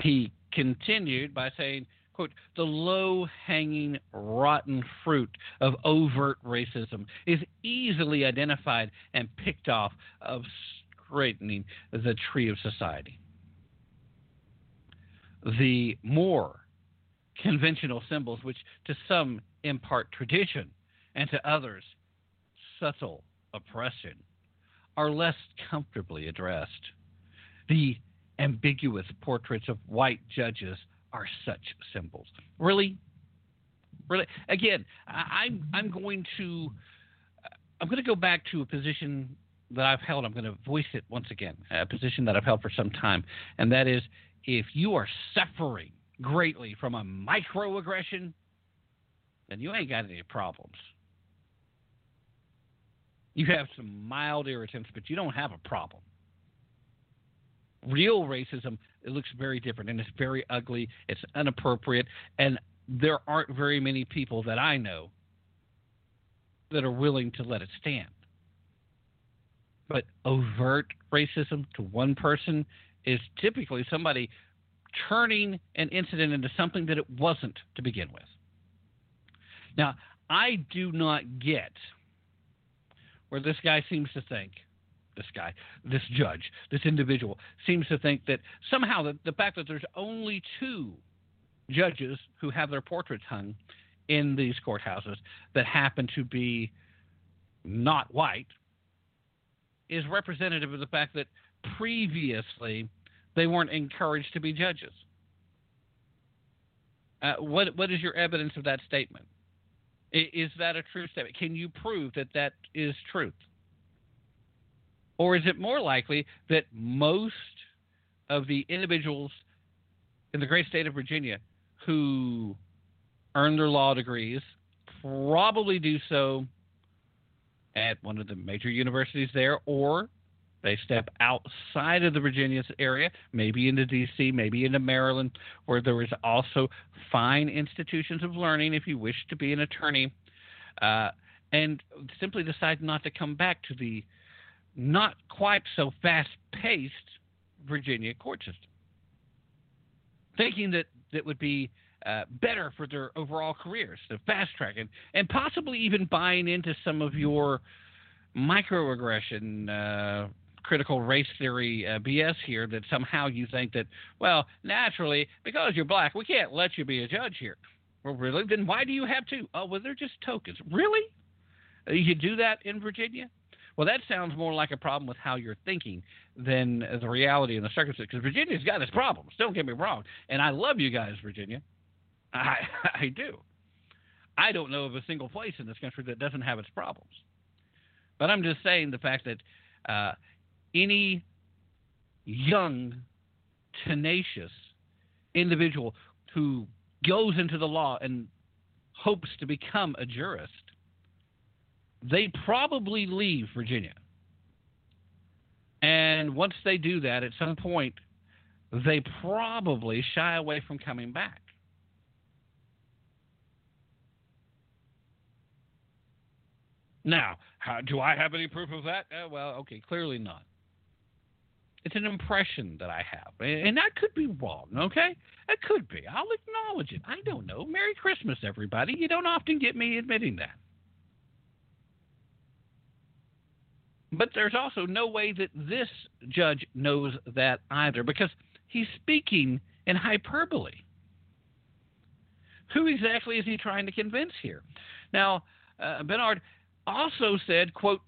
Speaker 1: He continued by saying, quote, the low hanging, rotten fruit of overt racism is easily identified and picked off of straightening the tree of society. The more conventional symbols, which to some impart tradition and to others subtle oppression, are less comfortably addressed. The ambiguous portraits of white judges are such symbols. Really? Really? Again, I'm I'm going to I'm going to go back to a position that I've held. I'm going to voice it once again. A position that I've held for some time, and that is, if you are suffering greatly from a microaggression, then you ain't got any problems. You have some mild irritants, but you don't have a problem. Real racism, it looks very different and it's very ugly. It's inappropriate. And there aren't very many people that I know that are willing to let it stand. But overt racism to one person is typically somebody turning an incident into something that it wasn't to begin with. Now, I do not get where this guy seems to think, this guy, this judge, this individual seems to think that somehow the, the fact that there's only two judges who have their portraits hung in these courthouses that happen to be not white is representative of the fact that previously they weren't encouraged to be judges. Uh, what what is your evidence of that statement? Is that a true statement? Can you prove that that is truth? Or is it more likely that most of the individuals in the great state of Virginia who earn their law degrees probably do so at one of the major universities there, or they step outside of the Virginia area, maybe into D.C., maybe into Maryland, where there is also fine institutions of learning if you wish to be an attorney, uh, and simply decide not to come back to the not quite so fast paced Virginia court system. Thinking that that would be uh, better for their overall careers, to fast track and, and possibly even buying into some of your microaggression, uh, critical race theory uh, BS here that somehow you think that, well, naturally, because you're black, we can't let you be a judge here. Well, really? Then why do you have to? Oh, well, they're just tokens. Really? Uh, you do that in Virginia? Well, that sounds more like a problem with how you're thinking than the reality and the circumstances. Because Virginia's got its problems. Don't get me wrong. And I love you guys, Virginia. I, I do. I don't know of a single place in this country that doesn't have its problems. But I'm just saying the fact that uh, any young, tenacious individual who goes into the law and hopes to become a jurist, they probably leave Virginia. And once they do that, at some point, they probably shy away from coming back. Now, how, do I have any proof of that? Uh, well, okay, clearly not. It's an impression that I have, and that could be wrong. Okay, it could be. I'll acknowledge it. I don't know. Merry Christmas, everybody. You don't often get me admitting that. But there's also no way that this judge knows that either, because he's speaking in hyperbole. Who exactly is he trying to convince here? Now, uh, Bernhard, also said, quote,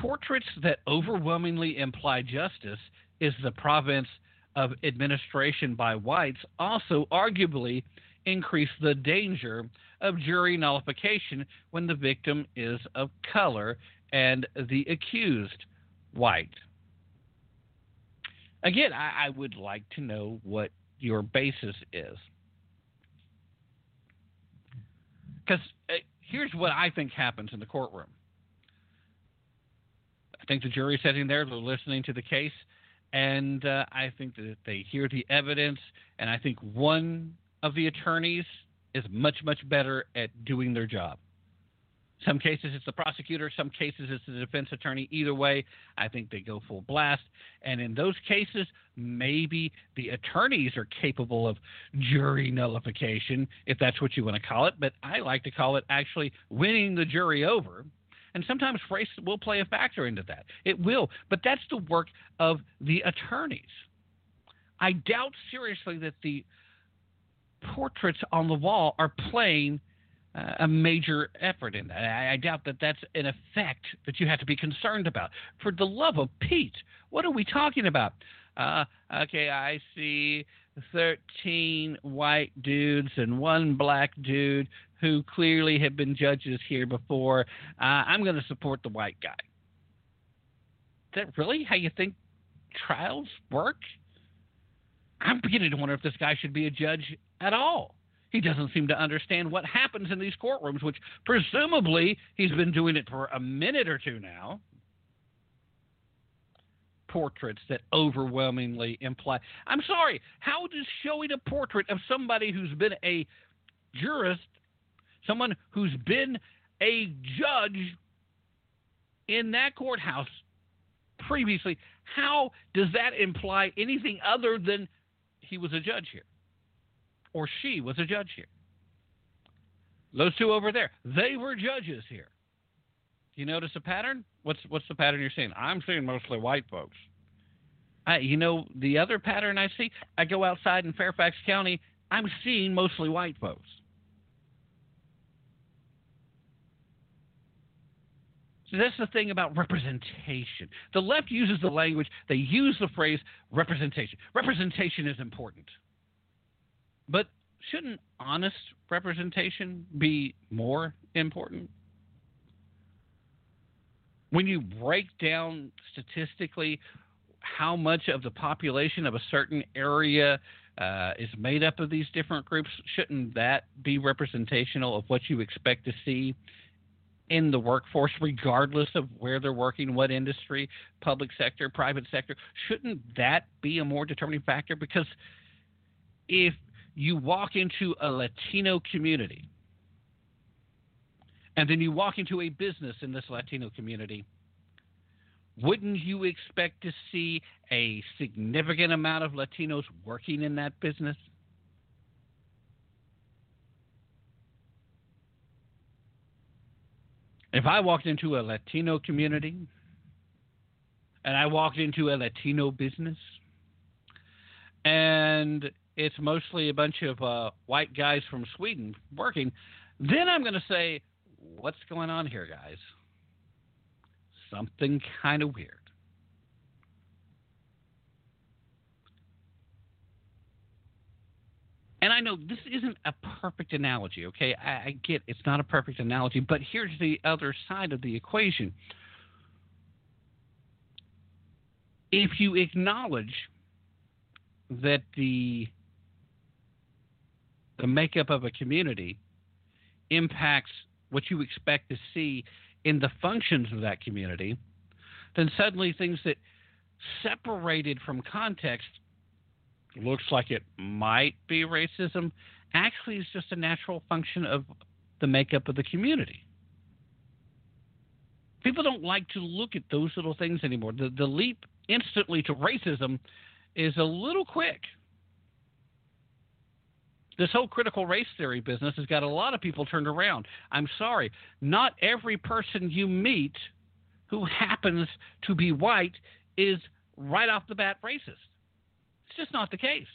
Speaker 1: portraits that overwhelmingly imply justice is the province of administration by whites also arguably increase the danger of jury nullification when the victim is of color and the accused white. Again, I, I would like to know what your basis is. Because uh, here's what I think happens in the courtroom. I think the jury's sitting there, they're listening to the case, and uh, I think that they hear the evidence, and I think one of the attorneys is much, much better at doing their job. Some cases it's the prosecutor, some cases it's the defense attorney. Either way, I think they go full blast. And in those cases, maybe the attorneys are capable of jury nullification, if that's what you want to call it. But I like to call it actually winning the jury over. And sometimes race will play a factor into that. It will. But that's the work of the attorneys. I doubt seriously that the portraits on the wall are playing a major effort in that. I, I, doubt that that's an effect that you have to be concerned about. For the love of Pete, what are we talking about? Uh, okay, I see 13 white dudes and one black dude who clearly have been judges here before. Uh, I'm going to support the white guy. Is that really how you think trials work? I'm beginning to wonder if this guy should be a judge at all. He doesn't seem to understand what happens in these courtrooms, which presumably he's been doing it for a minute or two now. Portraits that overwhelmingly imply. I'm sorry, how does showing a portrait of somebody who's been a jurist, someone who's been a judge in that courthouse previously, how does that imply anything other than he was a judge here? Or she was a judge here. Those two over there, they were judges here. Do you notice a pattern? What's what's the pattern you're seeing? I'm seeing mostly white folks. I, you know the other pattern I see. I go outside in Fairfax County. I'm seeing mostly white folks. So that's the thing about representation. The left uses the language, they use the phrase representation. Representation is important. But shouldn't honest representation be more important? When you break down statistically how much of the population of a certain area uh, is made up of these different groups, shouldn't that be representational of what you expect to see in the workforce, regardless of where they're working, what industry, public sector, private sector? Shouldn't that be a more determining factor? Because if you walk into a Latino community, and then you walk into a business in this Latino community, wouldn't you expect to see a significant amount of Latinos working in that business? If I walked into a Latino community and I walked into a Latino business and it's mostly a bunch of uh, white guys from Sweden working, then I'm going to say, what's going on here, guys? Something kind of weird. And I know this isn't a perfect analogy, okay? I, I get it's not a perfect analogy, but here's the other side of the equation. If you acknowledge that the the makeup of a community impacts what you expect to see in the functions of that community, then suddenly things that separated from context looks like it might be racism actually is just a natural function of the makeup of the community. People don't like to look at those little things anymore. The, the leap instantly to racism is a little quick this whole critical race theory business has got a lot of people turned around. I'm sorry, not every person you meet who happens to be white is right off the bat racist. It's just not the case.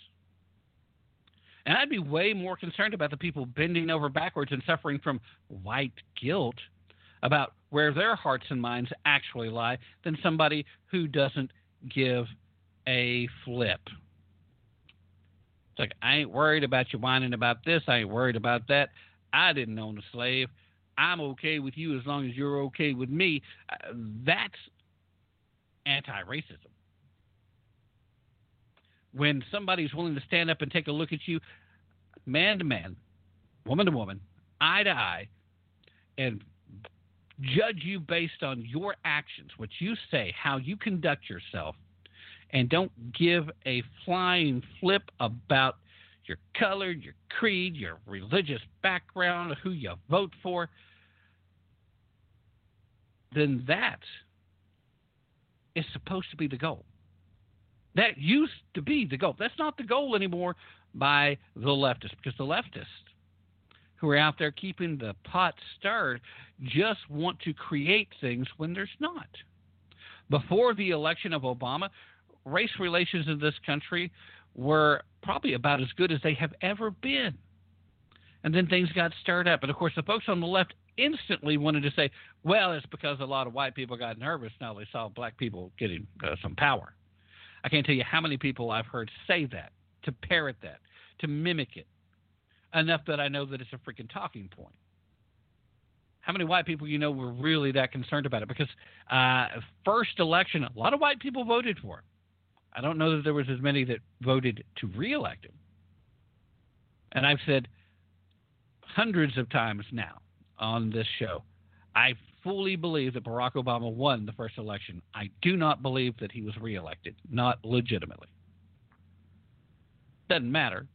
Speaker 1: And I'd be way more concerned about the people bending over backwards and suffering from white guilt about where their hearts and minds actually lie than somebody who doesn't give a flip. It's like, I ain't worried about you whining about this. I ain't worried about that. I didn't own a slave. I'm okay with you as long as you're okay with me. Uh, that's anti racism. When somebody's willing to stand up and take a look at you, man to man, woman to woman, eye to eye, and judge you based on your actions, what you say, how you conduct yourself, and don't give a flying flip about your color, your creed, your religious background, who you vote for, then that is supposed to be the goal. That used to be the goal. That's not the goal anymore by the leftists, because the leftists who are out there keeping the pot stirred just want to create things when there's not. Before the election of Obama, race relations in this country were probably about as good as they have ever been. And then things got stirred up. And of course, the folks on the left instantly wanted to say, well, it's because a lot of white people got nervous now they saw black people getting uh, some power. I can't tell you how many people I've heard say that, to parrot that, to mimic it, enough that I know that it's a freaking talking point. How many white people you know were really that concerned about it? Because uh, first election, a lot of white people voted for it. I don't know that there was as many that voted to reelect him. And I've said, hundreds of times now on this show. I fully believe that Barack Obama won the first election. I do not believe that he was reelected, not legitimately. Doesn't matter.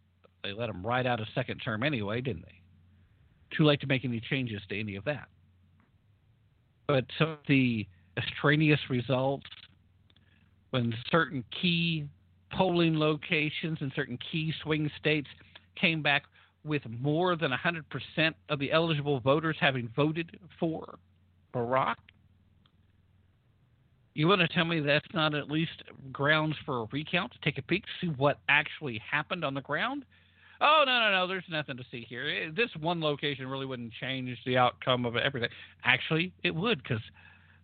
Speaker 1: They let him ride out a second term anyway, didn't they? Too late to make any changes to any of that. But some of the extraneous results, when certain key polling locations in certain key swing states came back with more than 100% of the eligible voters having voted for Barack? You want to tell me that's not at least grounds for a recount to take a peek, see what actually happened on the ground? Oh, no, no, no, there's nothing to see here. Eh, this one location really wouldn't change the outcome of everything. Actually, it would, because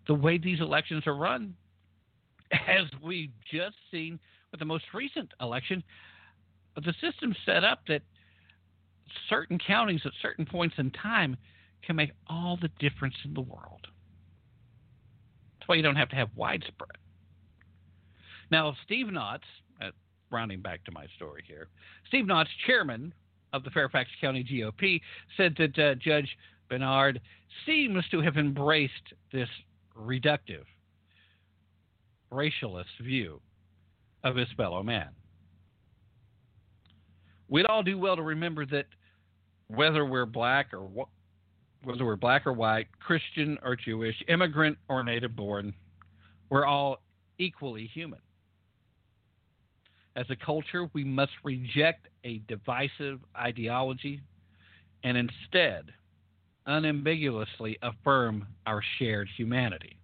Speaker 1: the way these elections are run, as we've just seen with the most recent election, the system's set up that certain counties at certain points in time can make all the difference in the world. That's why you don't have to have widespread. Now, Steve Knotts, uh, rounding back to my story here, Steve Knotts, chairman of the Fairfax County GOP, said that uh, Judge Bernhard seems to have embraced this reductive, racialist view of his fellow man. We'd all do well to remember that whether we're black or whether we're black or white, Christian or Jewish, immigrant or native born, we're all equally human. As a culture, we must reject a divisive ideology and instead unambiguously affirm our shared humanity.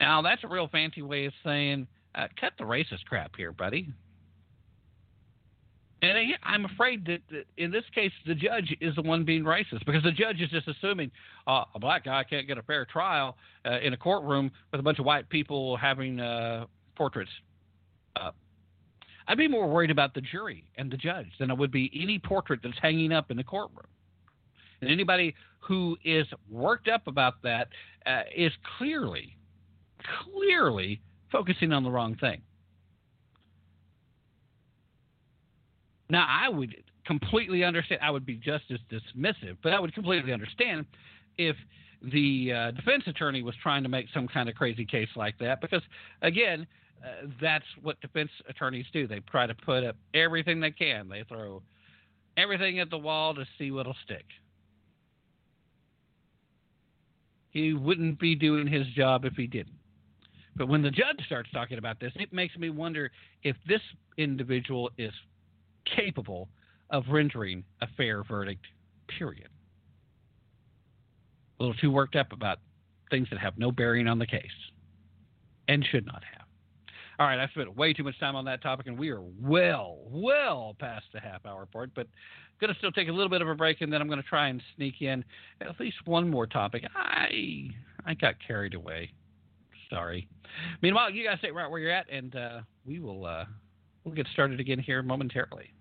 Speaker 1: Now, that's a real fancy way of saying uh, cut the racist crap here, buddy. And I'm afraid that in this case, the judge is the one being racist because the judge is just assuming uh, a black guy can't get a fair trial uh, in a courtroom with a bunch of white people having uh, portraits up. I'd be more worried about the jury and the judge than I would be any portrait that's hanging up in the courtroom. And anybody who is worked up about that uh, is clearly, clearly focusing on the wrong thing. Now, I would completely understand, I would be just as dismissive, but I would completely understand if the uh, defense attorney was trying to make some kind of crazy case like that, because, again, uh, that's what defense attorneys do. They try to put up everything they can, they throw everything at the wall to see what'll stick. He wouldn't be doing his job if he didn't. But when the judge starts talking about this, it makes me wonder if this individual is capable of rendering a fair verdict, period. A little too worked up about things that have no bearing on the case and should not have. All right, I've spent way too much time on that topic, and we are well, well past the half hour part, but going to still take a little bit of a break, and then I'm going to try and sneak in at least one more topic. I I got carried away. Sorry. Meanwhile, you guys stay right where you're at, and uh, we will uh, we'll get started again here momentarily.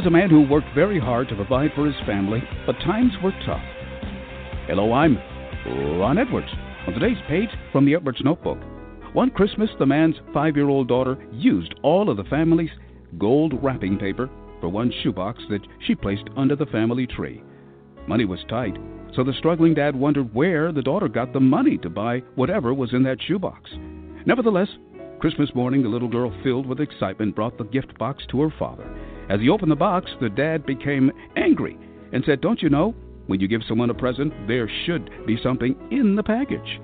Speaker 2: Was a man who worked very hard to provide for his family, but times were tough. Hello, I'm Ron Edwards. On today's page from the Edwards Notebook. One Christmas, the man's five year old daughter used all of the family's gold wrapping paper for one shoebox that she placed under the family tree. Money was tight, so the struggling dad wondered where the daughter got the money to buy whatever was in that shoebox. Nevertheless, Christmas morning, the little girl, filled with excitement, brought the gift box to her father. As he opened the box, the dad became angry and said, Don't you know, when you give someone a present, there should be something in the package?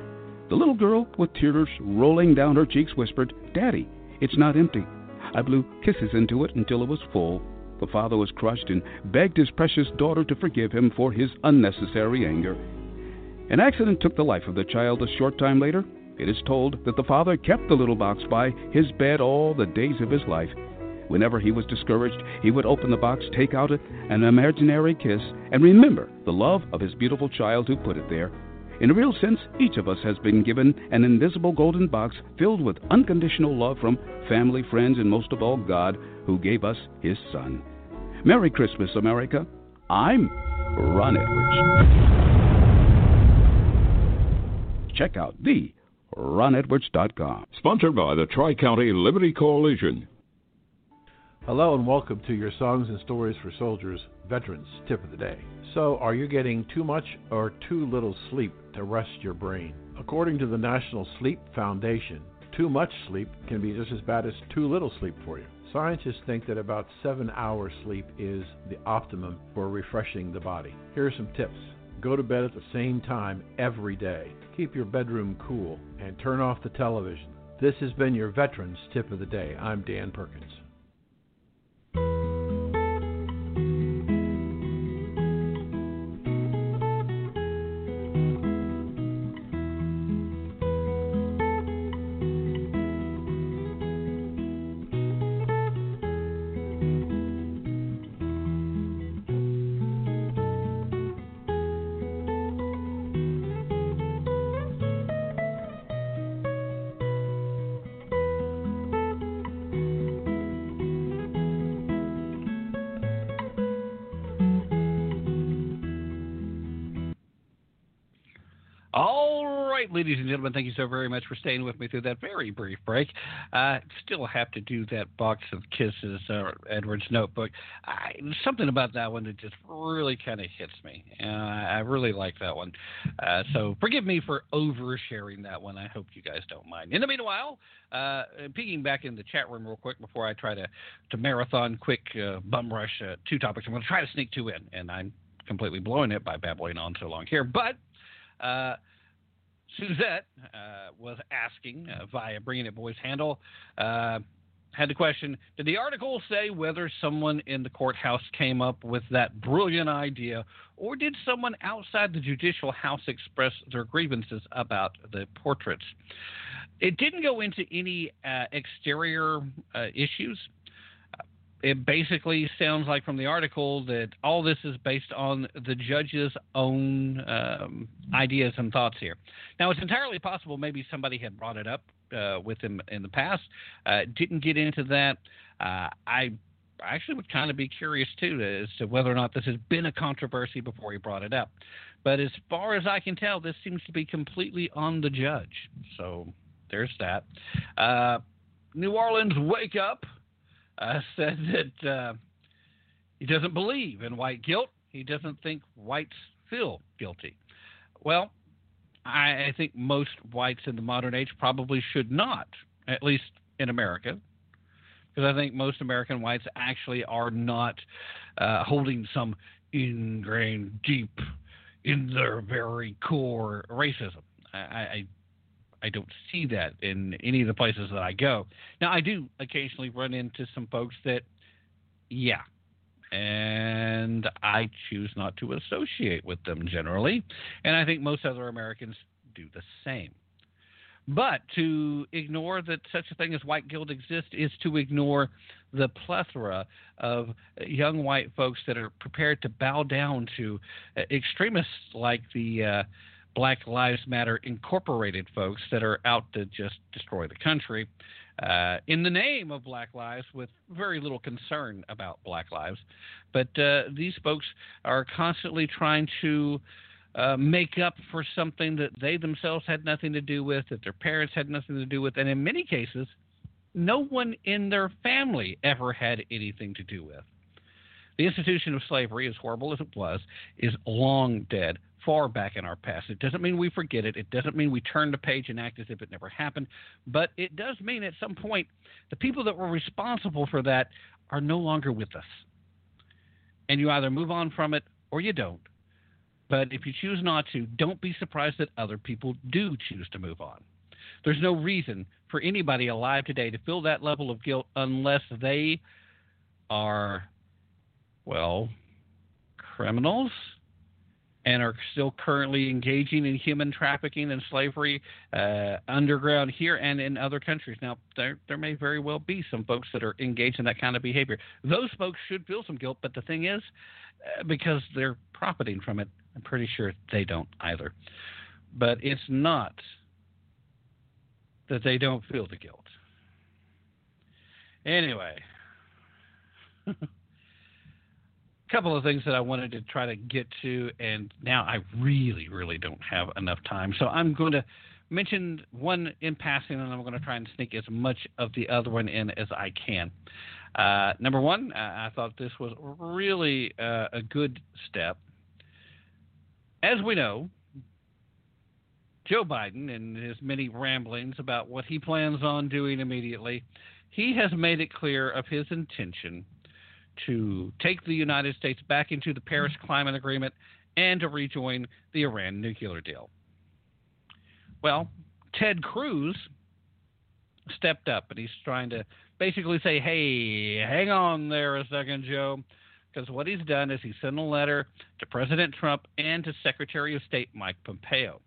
Speaker 2: The little girl, with tears rolling down her cheeks, whispered, Daddy, it's not empty. I blew kisses into it until it was full.
Speaker 3: the father was crushed and begged his precious daughter to forgive him for his unnecessary anger. An accident took the life of the child a short time later. It is told that the father kept the little box by his bed all the days of his life. Whenever he was discouraged, he would open the box, take out an imaginary kiss, and remember the love of his beautiful child who put it there. In a real sense, each of us has been given an invisible golden box filled with unconditional love from family, friends, and most of all, God, who gave us His Son. Merry Christmas, America. I'm Ron Edwards. Check out the ronedwards.com.
Speaker 5: Sponsored by the Tri County Liberty Coalition.
Speaker 6: Hello and welcome to your Songs and Stories for Soldiers Veterans Tip of the Day. So, are you getting too much or too little sleep to rest your brain? According to the National Sleep Foundation, too much sleep can be just as bad as too little sleep for you. Scientists think that about seven hours sleep is the optimum for refreshing the body. Here are some tips. Go to bed at the same time every day. Keep your bedroom cool and turn off the television. This has been your Veterans Tip of the Day. I'm Dan Perkins.
Speaker 1: Gentlemen, thank you so very much for staying with me through that very brief break. Uh, still have to do that box of kisses, uh, Edwards notebook. I, something about that one that just really kind of hits me. Uh, I really like that one. Uh, so forgive me for oversharing that one. I hope you guys don't mind. In the meanwhile, uh, peeking back in the chat room real quick before I try to, to marathon quick uh, bum rush uh, two topics. I'm going to try to sneak two in, and I'm completely blowing it by babbling on so long here. But Suzette uh, was asking uh, via Bringing It Boy's handle, uh, had the question Did the article say whether someone in the courthouse came up with that brilliant idea, or did someone outside the judicial house express their grievances about the portraits? It didn't go into any uh, exterior uh, issues it basically sounds like from the article that all this is based on the judge's own um, ideas and thoughts here. Now, it's entirely possible maybe somebody had brought it up uh, with him in the past, uh, didn't get into that. Uh, I actually would kind of be curious too as to whether or not this has been a controversy before he brought it up. But as far as I can tell, this seems to be completely on the judge. So there's that. Uh, New Orleans, wake up uh, said that uh, he doesn't believe in white guilt. He doesn't think whites feel guilty. Well, I, I think most whites in the modern age probably should not, at least in America, because I think most American whites actually are not uh, holding some ingrained deep in their very core racism. I, I I don't see that in any of the places that I go. Now, I do occasionally run into some folks that, yeah, and I choose not to associate with them generally. And I think most other Americans do the same. But to ignore that such a thing as white guilt exists is to ignore the plethora of young white folks that are prepared to bow down to extremists like the uh, Black Lives Matter Incorporated folks that are out to just destroy the country uh, in the name of Black Lives with very little concern about Black Lives. But uh, these folks are constantly trying to uh, make up for something that they themselves had nothing to do with, that their parents had nothing to do with, and in many cases, no one in their family ever had anything to do with. The institution of slavery, as horrible as it was, is long dead, far back in our past. It doesn't mean we forget it. It doesn't mean we turn the page and act as if it never happened. But it does mean at some point the people that were responsible for that are no longer with us. And you either move on from it or you don't. But if you choose not to, don't be surprised that other people do choose to move on. There's no reason for anybody alive today to feel that level of guilt unless they are well, criminals and are still currently engaging in human trafficking and slavery uh, underground here and in other countries. Now, there, there may very well be some folks that are engaged in that kind of behavior. Those folks should feel some guilt, but the thing is, uh, because they're profiting from it, I'm pretty sure they don't either. But it's not that they don't feel the guilt. Anyway. couple of things that I wanted to try to get to, and now I really, really don't have enough time. So I'm going to mention one in passing, and I'm going to try and sneak as much of the other one in as I can. Uh, number one, I thought this was really uh, a good step. As we know, Joe Biden and his many ramblings about what he plans on doing immediately, he has made it clear of his intention to take the United States back into the Paris Climate Agreement and to rejoin the Iran nuclear deal. Well, Ted Cruz stepped up and he's trying to basically say, hey, hang on there a second, Joe. Because what he's done is he sent a letter to President Trump and to Secretary of State Mike Pompeo.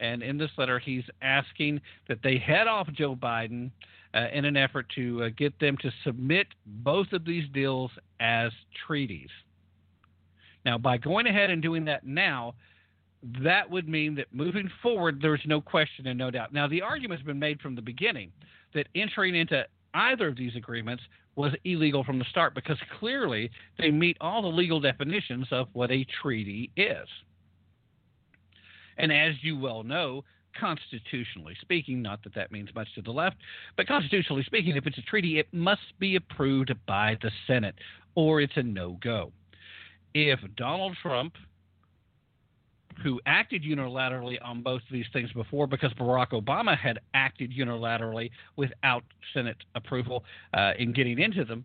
Speaker 1: And in this letter, he's asking that they head off Joe Biden uh, in an effort to uh, get them to submit both of these deals as treaties. Now, by going ahead and doing that now, that would mean that moving forward, there's no question and no doubt. Now, the argument's been made from the beginning that entering into either of these agreements was illegal from the start because clearly they meet all the legal definitions of what a treaty is. And as you well know, constitutionally speaking, not that that means much to the left, but constitutionally speaking, if it's a treaty, it must be approved by the Senate or it's a no go. If Donald Trump, who acted unilaterally on both of these things before because Barack Obama had acted unilaterally without Senate approval uh, in getting into them,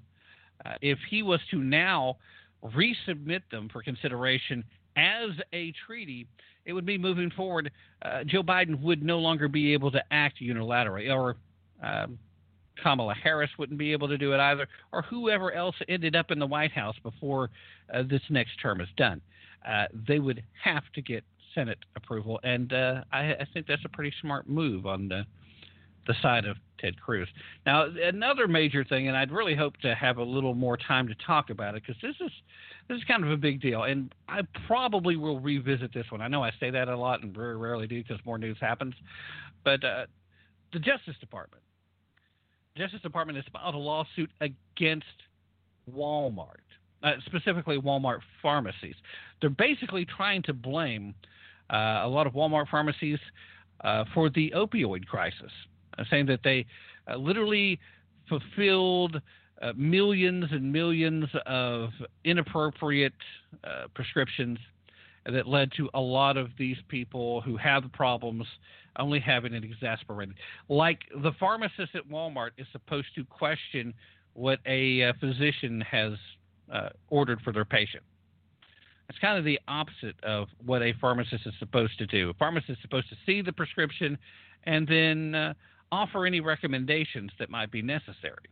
Speaker 1: uh, if he was to now resubmit them for consideration as a treaty, it would be moving forward. Uh, Joe Biden would no longer be able to act unilaterally, or um, Kamala Harris wouldn't be able to do it either, or whoever else ended up in the White House before uh, this next term is done. Uh, they would have to get Senate approval, and uh, I, I, think that's a pretty smart move on the the side of Ted Cruz. Now, another major thing, and I'd really hope to have a little more time to talk about it because this is this is kind of a big deal, and I probably will revisit this one. I know I say that a lot and very rarely do because more news happens, but uh, the Justice Department, Justice Department has filed a lawsuit against Walmart, uh, specifically Walmart pharmacies. They're basically trying to blame uh, a lot of Walmart pharmacies uh, for the opioid crisis saying that they uh, literally fulfilled uh, millions and millions of inappropriate uh, prescriptions that led to a lot of these people who have problems only having it exasperated. Like the pharmacist at Walmart is supposed to question what a uh, physician has uh, ordered for their patient. It's kind of the opposite of what a pharmacist is supposed to do. A pharmacist is supposed to see the prescription and then uh, offer any recommendations that might be necessary.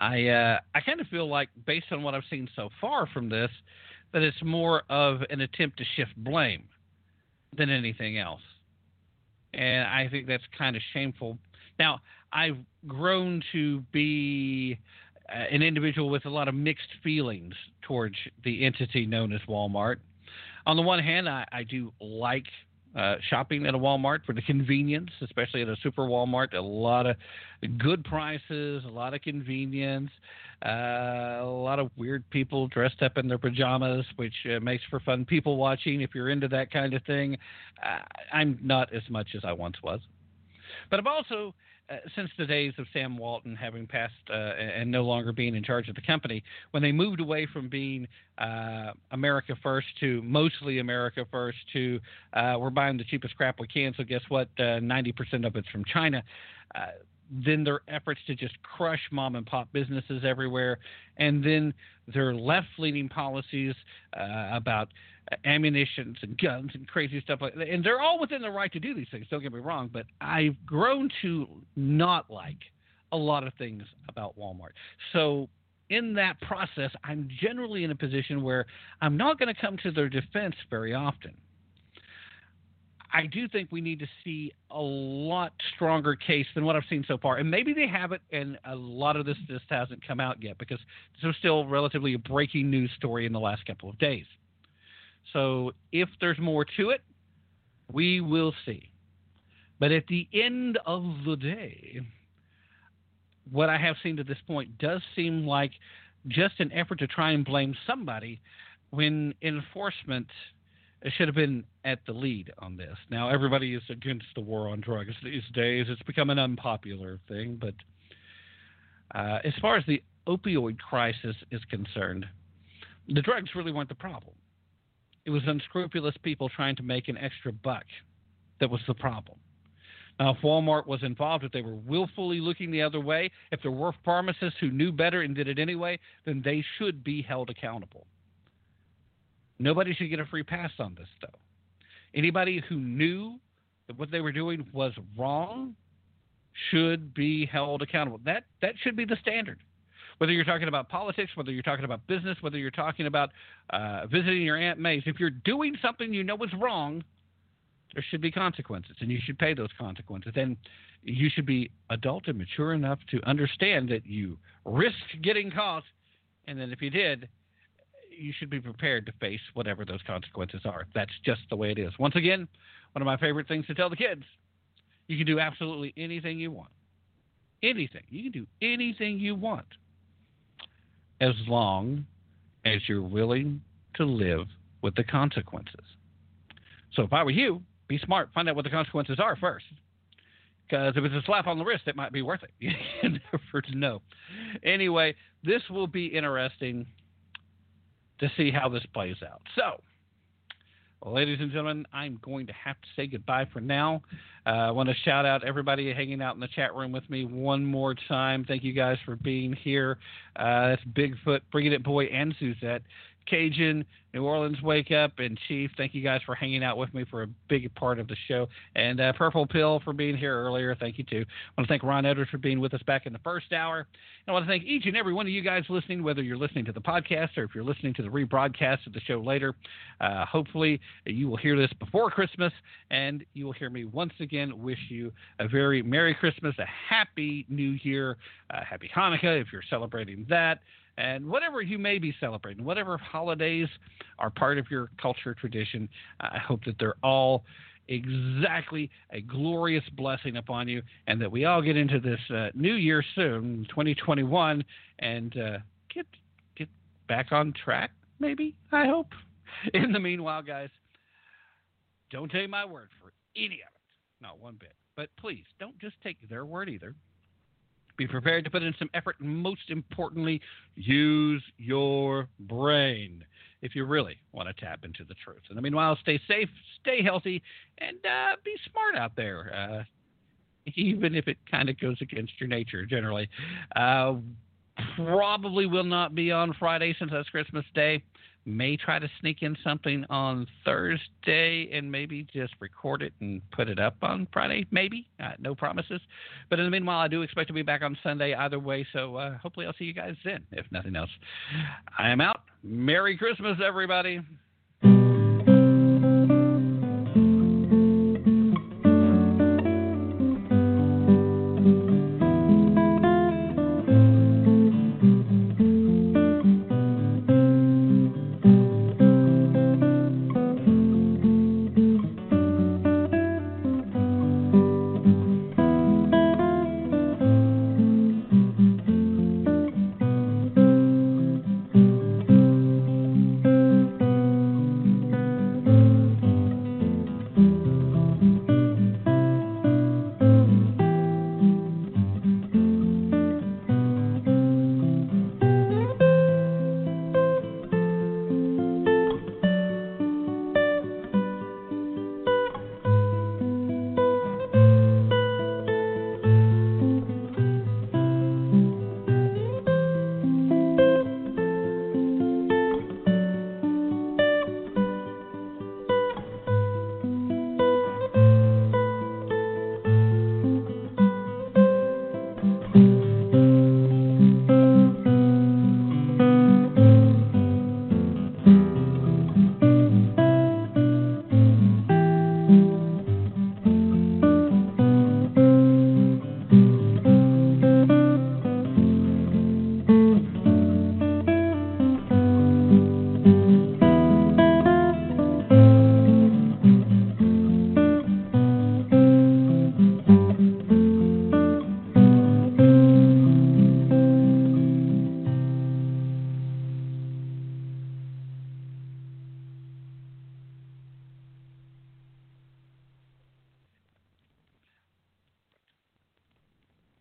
Speaker 1: I uh, I kind of feel like, based on what I've seen so far from this, that it's more of an attempt to shift blame than anything else, and I think that's kind of shameful. Now, I've grown to be uh, an individual with a lot of mixed feelings towards the entity known as Walmart. On the one hand, I, I do like uh, shopping at a Walmart for the convenience, especially at a super Walmart. A lot of good prices, a lot of convenience, uh, a lot of weird people dressed up in their pajamas, which uh, makes for fun people watching if you're into that kind of thing. Uh, I'm not as much as I once was. But I've also uh, since the days of Sam Walton having passed uh, and no longer being in charge of the company, when they moved away from being uh, America first to mostly America first to uh, we're buying the cheapest crap we can, so guess what? 90% uh, of it's from China. then their efforts to just crush mom and pop businesses everywhere, and then their left leaning policies about ammunitions and guns and crazy stuff like that. And they're all within the right to do these things, don't get me wrong, but I've grown to not like a lot of things about Walmart. So in that process, I'm generally in a position where I'm not going to come to their defense very often. I do think we need to see a lot stronger case than what I've seen so far. And maybe they have it, and a lot of this just hasn't come out yet because this was still relatively a breaking news story in the last couple of days. So if there's more to it, we will see. But at the end of the day, what I have seen to this point does seem like just an effort to try and blame somebody when enforcement should have been at the lead on this. Now, everybody is against the war on drugs these days. It's become an unpopular thing. But uh, as far as the opioid crisis is concerned, the drugs really weren't the problem. It was unscrupulous people trying to make an extra buck that was the problem. Now, if Walmart was involved, if they were willfully looking the other way, if there were pharmacists who knew better and did it anyway, then they should be held accountable. Nobody should get a free pass on this, though. Anybody who knew that what they were doing was wrong should be held accountable. That that should be the standard. Whether you're talking about politics, whether you're talking about business, whether you're talking about uh, visiting your aunt May's, if you're doing something you know is wrong, there should be consequences, and you should pay those consequences. And you should be adult and mature enough to understand that you risk getting caught, and then if you did, you should be prepared to face whatever those consequences are. That's just the way it is. Once again, one of my favorite things to tell the kids you can do absolutely anything you want. Anything. You can do anything you want as long as you're willing to live with the consequences. So if I were you, be smart. Find out what the consequences are first. Because if it's a slap on the wrist, it might be worth it. you never know. Anyway, this will be interesting to see how this plays out. So, ladies and gentlemen, I'm going to have to say goodbye for now. Uh, I want to shout out everybody hanging out in the chat room with me one more time. Thank you guys for being here. Uh, that's Bigfoot, Bringing It Boy, and Suzette. Cajun, New Orleans Wake Up, and Chief. Thank you guys for hanging out with me for a big part of the show. And uh, Purple Pill for being here earlier. Thank you, too. I want to thank Ron Edwards for being with us back in the first hour. And I want to thank each and every one of you guys listening, whether you're listening to the podcast or if you're listening to the rebroadcast of the show later. Uh, hopefully, you will hear this before Christmas, and you will hear me once again wish you a very Merry Christmas, a Happy New Year, a Happy Hanukkah if you're celebrating that and whatever you may be celebrating, whatever holidays are part of your culture tradition, I hope that they're all exactly a glorious blessing upon you, and that we all get into this uh, new year soon, 2021, and uh, get get back on track. Maybe I hope. In the meanwhile, guys, don't take my word for any of it, not one bit. But please don't just take their word either. Be prepared to put in some effort, and most importantly, use your brain if you really want to tap into the truth. And meanwhile, stay safe, stay healthy, and uh, be smart out there, uh, even if it kind of goes against your nature generally. Uh, probably will not be on Friday since that's Christmas Day may try to sneak in something on Thursday and maybe just record it and put it up on Friday, maybe. Uh, no promises. But in the meanwhile, I do expect to be back on Sunday either way. So uh, hopefully I'll see you guys then, if nothing else. I am out. Merry Christmas, everybody.